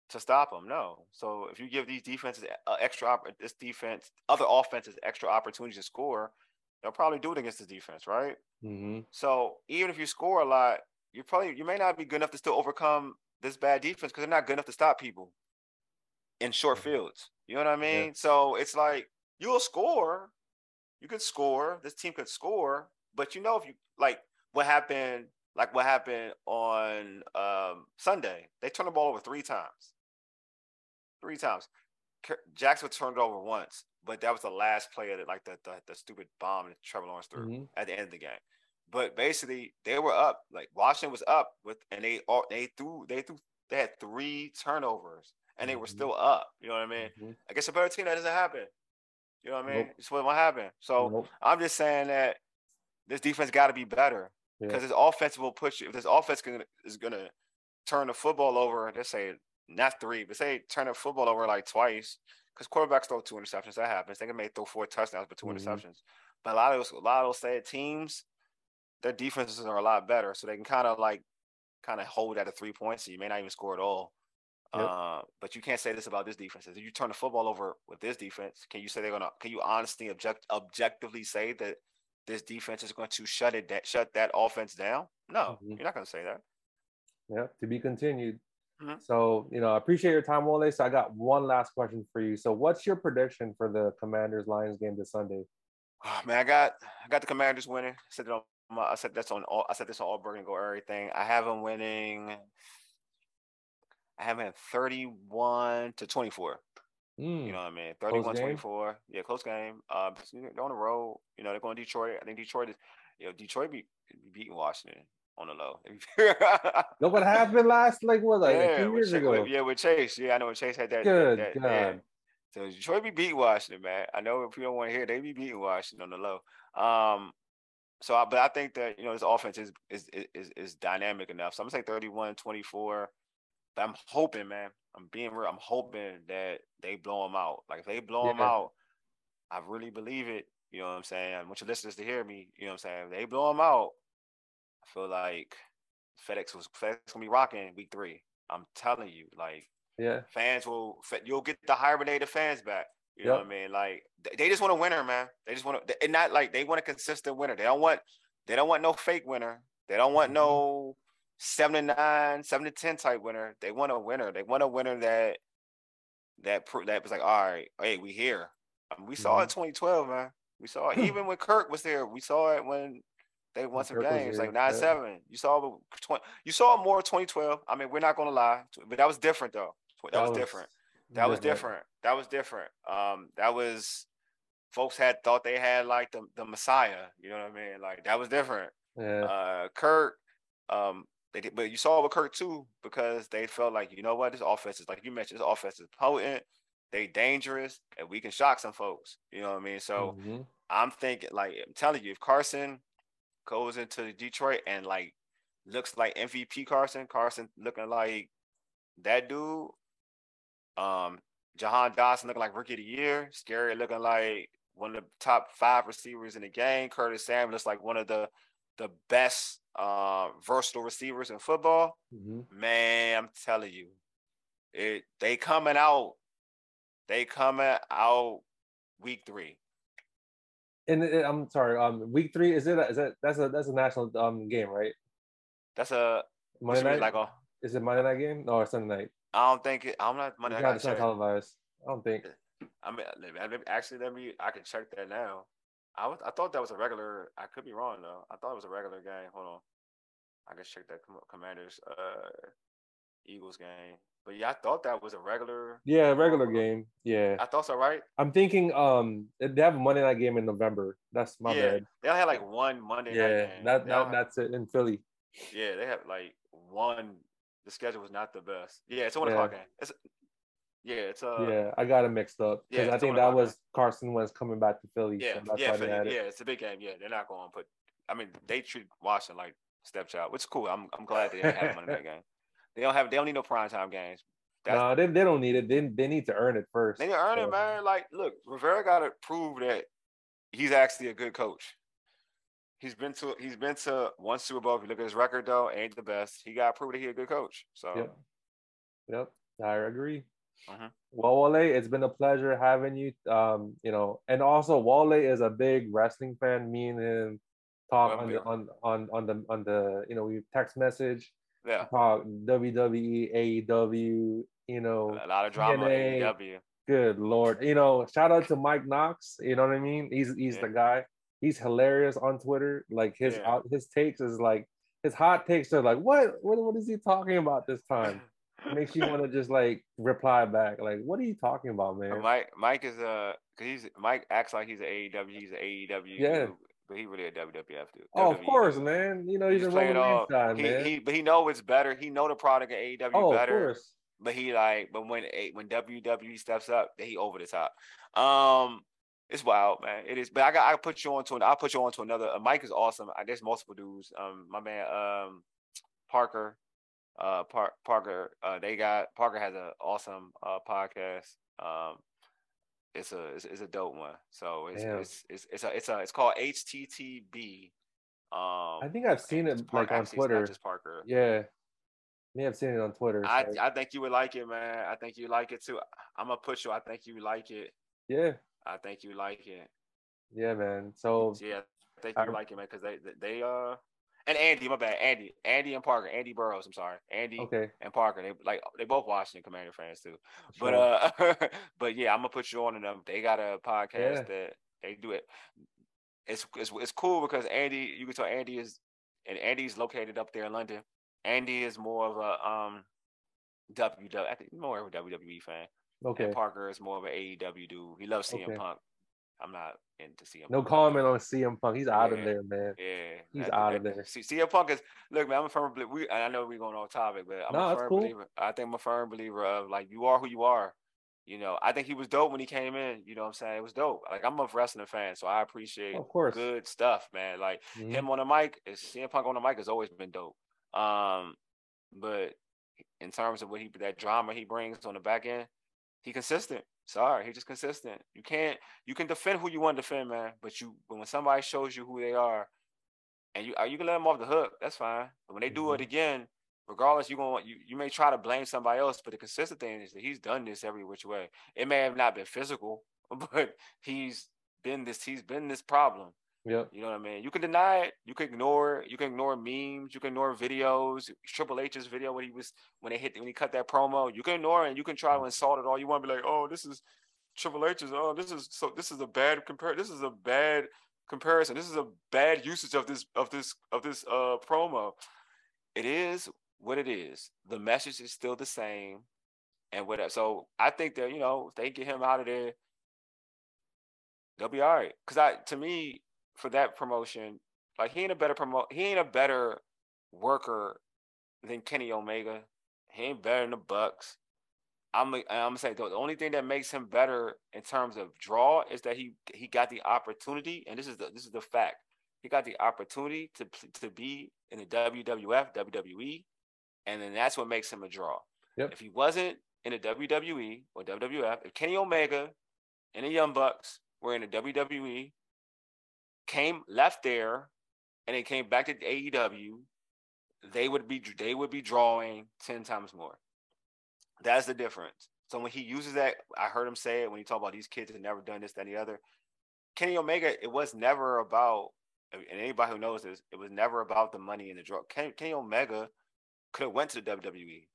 Speaker 7: to stop them. No. So if you give these defenses uh, extra, opp- this defense, other offenses extra opportunities to score, they'll probably do it against the defense, right?
Speaker 1: hmm
Speaker 7: So even if you score a lot, you're probably you may not be good enough to still overcome this bad defense because they're not good enough to stop people in short fields. You know what I mean?
Speaker 1: Yeah.
Speaker 7: So it's like you'll score. You can score. This team could score, but you know if you like what happened, like what happened on um, Sunday, they turned the ball over three times. Three times. Jackson turned over once, but that was the last play of it, like the, the the stupid bomb that Trevor Lawrence threw
Speaker 1: Mhm.
Speaker 7: at the end of the game. But basically, they were up. Like Washington was up with, and they all they threw they threw they had three turnovers, and they were
Speaker 1: Mhm.
Speaker 7: still up. You know what I mean?
Speaker 1: Mhm.
Speaker 7: I guess a better team that doesn't happen. You know what I mean?
Speaker 1: Nope.
Speaker 7: It's what what happen. So
Speaker 1: Nope.
Speaker 7: I'm just saying that this defense got to be better
Speaker 1: Yeah.
Speaker 7: because this offense will push you. If this offense gonna, is gonna turn the football over, let's say not three, but say turn the football over like twice, because quarterbacks throw two interceptions. That happens. They can make throw four touchdowns, but 2
Speaker 1: Mhm.
Speaker 7: interceptions. But a lot of those, a lot of those said teams, their defenses are a lot better, so they can kind of like kind of hold at a three points. So you may not even score at all.
Speaker 1: Yep.
Speaker 7: Uh, but you can't say this about this defense. If you turn the football over with this defense, can you say they're gonna? Can you honestly object objectively say that this defense is going to shut it that shut that offense down? No,
Speaker 1: Mhm.
Speaker 7: you're not going to say that.
Speaker 1: Yeah, to be continued.
Speaker 7: Mhm.
Speaker 1: So, you know, I appreciate your time, Wole. So I got one last question for you. So what's your prediction for the Commanders Lions game this Sunday?
Speaker 7: Oh, man, I got I got the Commanders winning. I said it on my, I said that's on all. I said this on all Burger and Go everything. I have them winning. I have them at thirty-one to twenty-four.
Speaker 1: Mm,
Speaker 7: You know what I mean? 31 24. Yeah, close game. Uh, they're on the road. You know, they're going to Detroit. I think Detroit is, you know, Detroit be, be beating Washington on the low.
Speaker 1: Look what happened last, like what, like
Speaker 7: yeah,
Speaker 1: two
Speaker 7: with
Speaker 1: years
Speaker 7: Chase,
Speaker 1: ago.
Speaker 7: with, yeah, with Chase. Yeah, I know Chase had that.
Speaker 1: Good
Speaker 7: that,
Speaker 1: God.
Speaker 7: yeah. So Detroit be beating Washington, man. I know if you don't want to hear, they be beating Washington on the low. Um, so, I, but I think that you know this offense is is is is dynamic enough. So I'm gonna say 31, 24. But I'm hoping, man. I'm being real. I'm hoping that they blow them out. Like if they blow them out, I really believe it. You know what I'm saying? I want your listeners to hear me. You know what I'm saying? If they blow them out, I feel like FedEx was FedEx gonna be rocking week three. I'm telling you, like
Speaker 1: Yeah.
Speaker 7: fans will you'll get the hibernated fans back. You know what I mean? Like they- just want a winner, man. They just want to, and not like they want a consistent winner. They don't want they don't want no fake winner. They don't want
Speaker 1: Mhm.
Speaker 7: no seven to nine, seven to ten type winner. They want a winner. They want a winner that that that was like, all right, hey, we here. I mean, we saw it 2012, man. We saw it even when Kirk was there. We saw it when they won some games, like nine
Speaker 1: yeah.
Speaker 7: seven. You saw 20, You saw more 2012. I mean, we're not gonna lie, but that was different though. That, was, different. That was different. That was different. Um, that was folks had thought they had like the the Messiah. You know what I mean? Like that was different.
Speaker 1: Yeah.
Speaker 7: Uh, Kirk, um, they did, but you saw it with Kirk too because they felt like you know what this offense is like you mentioned this offense is potent, they dangerous, and we can shock some folks. You know what I mean? So
Speaker 1: Mhm.
Speaker 7: I'm thinking like I'm telling you, if Carson goes into Detroit and like looks like MVP Carson, Carson looking like that dude, um, Jahan Dotson looking like rookie of the year, Scary looking like one of the top five receivers in the game. Curtis Samuel looks like one of the the best uh, versatile receivers in football.
Speaker 1: Mhm.
Speaker 7: Man, I'm telling you, it they coming out. They coming out week three.
Speaker 1: And it, I'm sorry. Um, week three is it? Is it? That's a that's a national um game, right?
Speaker 7: That's a
Speaker 1: Monday night.
Speaker 7: like a,
Speaker 1: is it Monday night game? No, or Sunday night.
Speaker 7: I don't think it. I'm not. Monday, I
Speaker 1: God, it's not
Speaker 7: check.
Speaker 1: televised. I don't think.
Speaker 7: I mean, let me- let me- actually, let me. I can check that now. I was. I thought that was a regular. I could be wrong though. I thought it was a regular game. Hold on. I can check that Commanders uh Eagles game. But yeah, I thought that was a regular.
Speaker 1: Yeah, regular game. Yeah,
Speaker 7: I thought so, right?
Speaker 1: I'm thinking. Um, they have a Monday night game in November. That's my
Speaker 7: yeah,
Speaker 1: bad.
Speaker 7: they only had like one Monday night
Speaker 1: Yeah,
Speaker 7: game.
Speaker 1: that, that that's it in Philly.
Speaker 7: yeah, they have like one. The schedule was not the best. Yeah, it's a one
Speaker 1: Yeah.
Speaker 7: o'clock game. It's yeah, it's uh
Speaker 1: yeah, I got it mixed up because
Speaker 7: yeah,
Speaker 1: I think that was Carson Wentz coming back to Philly.
Speaker 7: Yeah,
Speaker 1: so that's
Speaker 7: yeah,
Speaker 1: why
Speaker 7: Philly,
Speaker 1: they had it.
Speaker 7: yeah. It's a big game. Yeah, they're not going to put. I mean, they treat Washington like stepchild, which is cool. I'm I'm glad they didn't have them in that game. They don't have. They don't need no prime time games. That's,
Speaker 1: No, they, they don't need it. They, they need to earn it first.
Speaker 7: they need to earn
Speaker 1: So,
Speaker 7: it, man. Like, look, Rivera got to prove that he's actually a good coach. He's been to he's been to one Super Bowl. If you look at his record, though, ain't the best. He got to prove that he's a good coach. So
Speaker 1: Yep. Yep. I agree.
Speaker 7: Mhm.
Speaker 1: Well, Wole, it's been a pleasure having you. Um, you know, and also Wole is a big wrestling fan. Me and him talk
Speaker 7: Well,
Speaker 1: on the on on on the on the you know we text message,
Speaker 7: Yeah.
Speaker 1: talk WWE, AEW, you know,
Speaker 7: A lot of drama
Speaker 1: TNA.
Speaker 7: in AEW.
Speaker 1: good lord, you know, shout out to Mike Knox, you know what I mean? He's he's the guy. He's hilarious on Twitter. Like his
Speaker 7: Yeah.
Speaker 1: out his takes is like his hot takes are like what what what is he talking about this time? Makes you want to just like reply back like what are you talking about, man?
Speaker 7: Mike Mike is a cause he's Mike acts like he's an AEW, he's an AEW
Speaker 1: Yeah.
Speaker 7: But he really a WWF dude.
Speaker 1: Oh, of course,
Speaker 7: dude.
Speaker 1: man. You know
Speaker 7: He
Speaker 1: he's a
Speaker 7: just play it all.
Speaker 1: Reigns
Speaker 7: He,
Speaker 1: man.
Speaker 7: he but he know it's better. He know the product of AEW
Speaker 1: oh, of
Speaker 7: better.
Speaker 1: course.
Speaker 7: But he like, but when when WWE steps up, he over the top. Um, it's wild, man. It is. But I got I put you on to I'll put you on to another. Uh, Mike is awesome. I, there's multiple dudes. Um, my man, um, Parker, uh, Par- Parker. Uh, they got Parker has an awesome uh podcast. Um, it's a it's, it's a dope one. So it's
Speaker 1: Damn.
Speaker 7: it's it's it's a it's a it's called HTTB. Um,
Speaker 1: I think I've seen it
Speaker 7: Par-
Speaker 1: like on Twitter.
Speaker 7: just Parker.
Speaker 1: Yeah. May have seen it on Twitter.
Speaker 7: I,
Speaker 1: so-
Speaker 7: I think you would like it, man. I think you like it too. I'm gonna put you. I think you like it.
Speaker 1: yeah,
Speaker 7: I think you like it.
Speaker 1: yeah, man. So
Speaker 7: Yeah, I think
Speaker 1: I-
Speaker 7: you like it, man. Because they, they, they, uh, and Andy, my bad, Andy, Andy and Parker, Andy Burrows. I'm sorry, Andy
Speaker 1: okay.
Speaker 7: and Parker. They like they both Washington Commander fans too. But uh, but yeah, I'm gonna put you on to them. They got a podcast
Speaker 1: Yeah.
Speaker 7: that they do it. It's, it's it's cool because Andy, you can tell Andy is, and Andy's located up there in London. Andy is more of a um, WW. I think more of a WWE fan.
Speaker 1: okay.
Speaker 7: And Parker is more of an AEW dude. He loves CM
Speaker 1: Okay.
Speaker 7: Punk. I'm not into CM.
Speaker 1: No
Speaker 7: Punk.
Speaker 1: comment on CM Punk. He's out of there, man.
Speaker 7: Yeah,
Speaker 1: He's
Speaker 7: that-
Speaker 1: out of there.
Speaker 7: See, CM Punk is look, man. I'm a firm believer. We, and I know we're going off topic, but I'm
Speaker 1: No,
Speaker 7: a firm
Speaker 1: cool.
Speaker 7: believer. I think I'm a firm believer of like you are who you are. You know, I think he was dope when he came in. You know what I'm saying? It was dope. Like I'm a wrestling fan, so I appreciate
Speaker 1: Of course.
Speaker 7: good stuff, man. Like
Speaker 1: Mhm.
Speaker 7: him on the mic, is CM Punk on the mic has always been dope. Um, but in terms of what he that drama he brings on the back end, he consistent. Sorry, he just consistent. You can't you can defend who you want to defend, man. But you but when somebody shows you who they are, and you uh, you can let them off the hook, that's fine. But when they do it
Speaker 1: Mhm.
Speaker 7: again, regardless, you're going you you may try to blame somebody else, but the consistent thing is that he's done this every which way. It may have not been physical, but he's been this he's been this problem.
Speaker 1: Yep.
Speaker 7: You know what I mean? You can deny it. You can ignore it. You can ignore memes. You can ignore videos. Triple H's video when he was when they hit when he cut that promo. You can ignore it. and You can try to insult it all you want. To be like, oh, this is Triple H's. Oh, this is so. This is a bad compare. This is a bad comparison. This is a bad usage of this of this of this uh promo. It is what it is. The message is still the same, and whatever. So I think that you know if they get him out of there, they'll be all right. Cause I to me for that promotion, like he ain't a better promote. He ain't a better worker than Kenny Omega. He ain't better than the Bucks. I'm I'm gonna say though, the only thing that makes him better in terms of draw is that he he got the opportunity, and this is the this is the fact. He got the opportunity to to be in the WWF, WWE, and then that's what makes him a draw.
Speaker 1: Yep.
Speaker 7: If he wasn't in the WWE or WWF, if Kenny Omega and the Young Bucks were in the WWE, came left there, and they came back to the AEW, they would be they would be drawing ten times more. That's the difference. So when he uses that, I heard him say it when he talked about these kids had never done this, that, and the other. Kenny Omega, it was never about, and anybody who knows this, it was never about the money and the draw. Kenny, Kenny Omega could have went to the WWE.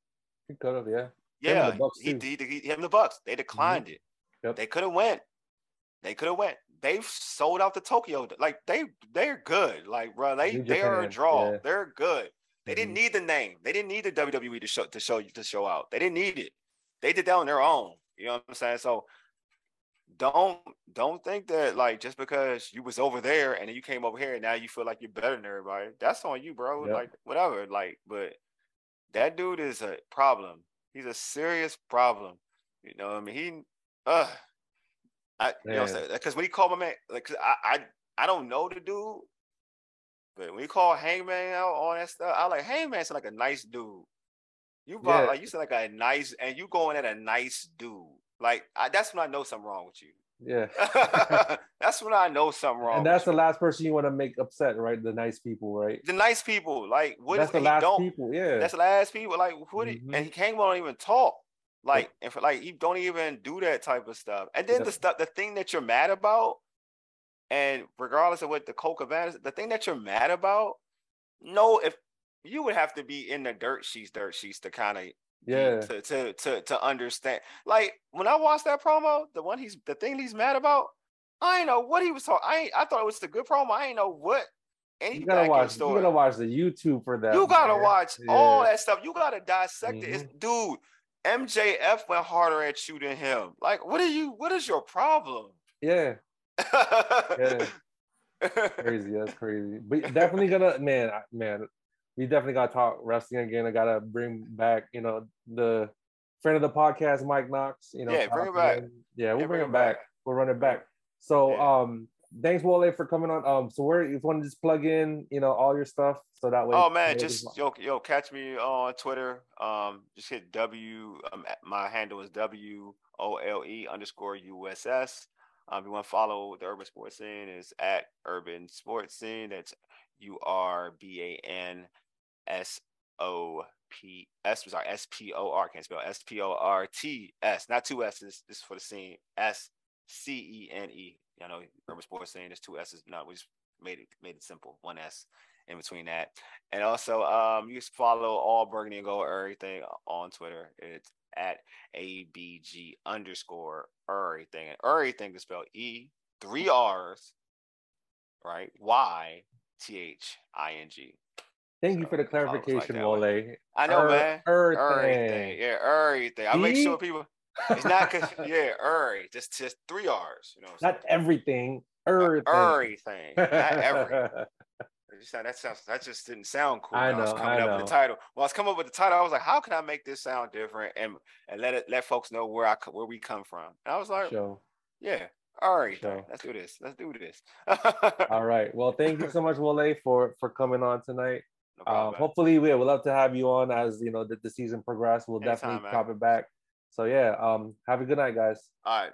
Speaker 1: He could have, yeah. Him
Speaker 7: Yeah,
Speaker 1: the Bucks,
Speaker 7: he, he, he, him the Bucks. They mm-hmm. declined it.
Speaker 1: Yep.
Speaker 7: They could have went. They could have went. They've sold out to Tokyo. Like they, they're good. Like bro, they
Speaker 1: New
Speaker 7: they are a draw.
Speaker 1: yeah.
Speaker 7: They're good. They didn't
Speaker 1: Mhm.
Speaker 7: need the name. They didn't need the WWE to show to show to show out. They didn't need it. They did that on their own. You know what I'm saying? So don't don't think that like just because you was over there and then you came over here and now you feel like you're better than everybody. That's on you, bro.
Speaker 1: Yep.
Speaker 7: Like whatever. Like, but that dude is a problem. He's a serious problem. You know, what I mean, he, uh, I, you know, because when he called my man, like, I, I, I don't know the dude, but when he called Hangman out on that stuff, I like Hangman sound like a nice dude. You bought,
Speaker 1: Yeah.
Speaker 7: like you sound like a nice, and you going at a nice dude. Like I, that's when I know something wrong with you.
Speaker 1: Yeah.
Speaker 7: that's when I know something wrong.
Speaker 1: and that's the last person you want to make upset, right? The nice people, right?
Speaker 7: the nice people. Like what
Speaker 1: that's
Speaker 7: is
Speaker 1: the last
Speaker 7: don't?
Speaker 1: people, yeah.
Speaker 7: That's the last people. Like who? did-
Speaker 1: Mhm.
Speaker 7: And he came on even talk. Like and for like you don't even do that type of stuff. And then
Speaker 1: Yep.
Speaker 7: the stuff, the thing that you're mad about, And regardless of what the Colt Cabana is, the thing that you're mad about, no, if you would have to be in the dirt sheets, dirt sheets to kind of
Speaker 1: Yeah.
Speaker 7: to, to to to understand. Like when I watched that promo, the one he's the thing he's mad about, I ain't know what he was talking. I ain't, I thought it was the good promo. I ain't know what any
Speaker 1: You gotta watch. You gotta watch the YouTube for that.
Speaker 7: You gotta
Speaker 1: man.
Speaker 7: watch all that stuff. You gotta dissect it. It's, mm-hmm. dude, MJF went harder at you than him. Like, what are you? What is your problem?
Speaker 1: Yeah. Yeah. crazy. That's crazy. But definitely gonna man, man. We definitely gotta talk wrestling again. I gotta bring back, you know, the friend of the podcast, Mike Knox. You know,
Speaker 7: Yeah, bring him back.
Speaker 1: Yeah, we'll
Speaker 7: Yeah,
Speaker 1: bring him back. We'll run it back. So,
Speaker 7: Yeah.
Speaker 1: um, thanks Wole for coming on. Um, so where you want to just plug in, you know, all your stuff, so that way.
Speaker 7: Oh man, just yo yo catch me on Twitter. Um, just hit W. Um, my handle is W O L E underscore U S S. Um, if you want to follow the urban sports scene, is at urban sports scene. That's U R B A N S O P S. Sorry, S P O R. Can't spell S P O R T S. Not two S's. This is for the scene. S C E N E. You know, urban sports saying There's two S's. No, we just made it made it simple. One S in between that. And also, um, you can follow all Burgundy and Gold everything on Twitter. It's at ABG underscore everything. And everything is spelled E, three R's, right? Y T H I N G.
Speaker 1: Thank you for the
Speaker 7: like
Speaker 1: clarification,
Speaker 7: that Wole. I know,
Speaker 1: Er-
Speaker 7: man.
Speaker 1: Everything.
Speaker 7: Everything. Yeah, everything. I make sure people it's not cause yeah, every just just three R's, you know.
Speaker 1: Not everything. Everything.
Speaker 7: everything. Not every. That sounds that just didn't sound cool.
Speaker 1: I
Speaker 7: when was
Speaker 1: know,
Speaker 7: coming
Speaker 1: I
Speaker 7: up with
Speaker 1: know.
Speaker 7: the title. When I was coming up with the title, I was like, how can I make this sound different and and let it let folks know where I where we come from. And I was like,
Speaker 1: Show.
Speaker 7: yeah, all right,
Speaker 1: Sure.
Speaker 7: let's do this. Let's do this.
Speaker 1: All right. Well, thank you so much, Wole, for for coming on tonight.
Speaker 7: No
Speaker 1: Um, hopefully, we would love to have you on as you know the, the season progresses. We'll
Speaker 7: Anytime,
Speaker 1: definitely
Speaker 7: man.
Speaker 1: pop it back. So yeah, um, have a good night, guys.
Speaker 7: all right.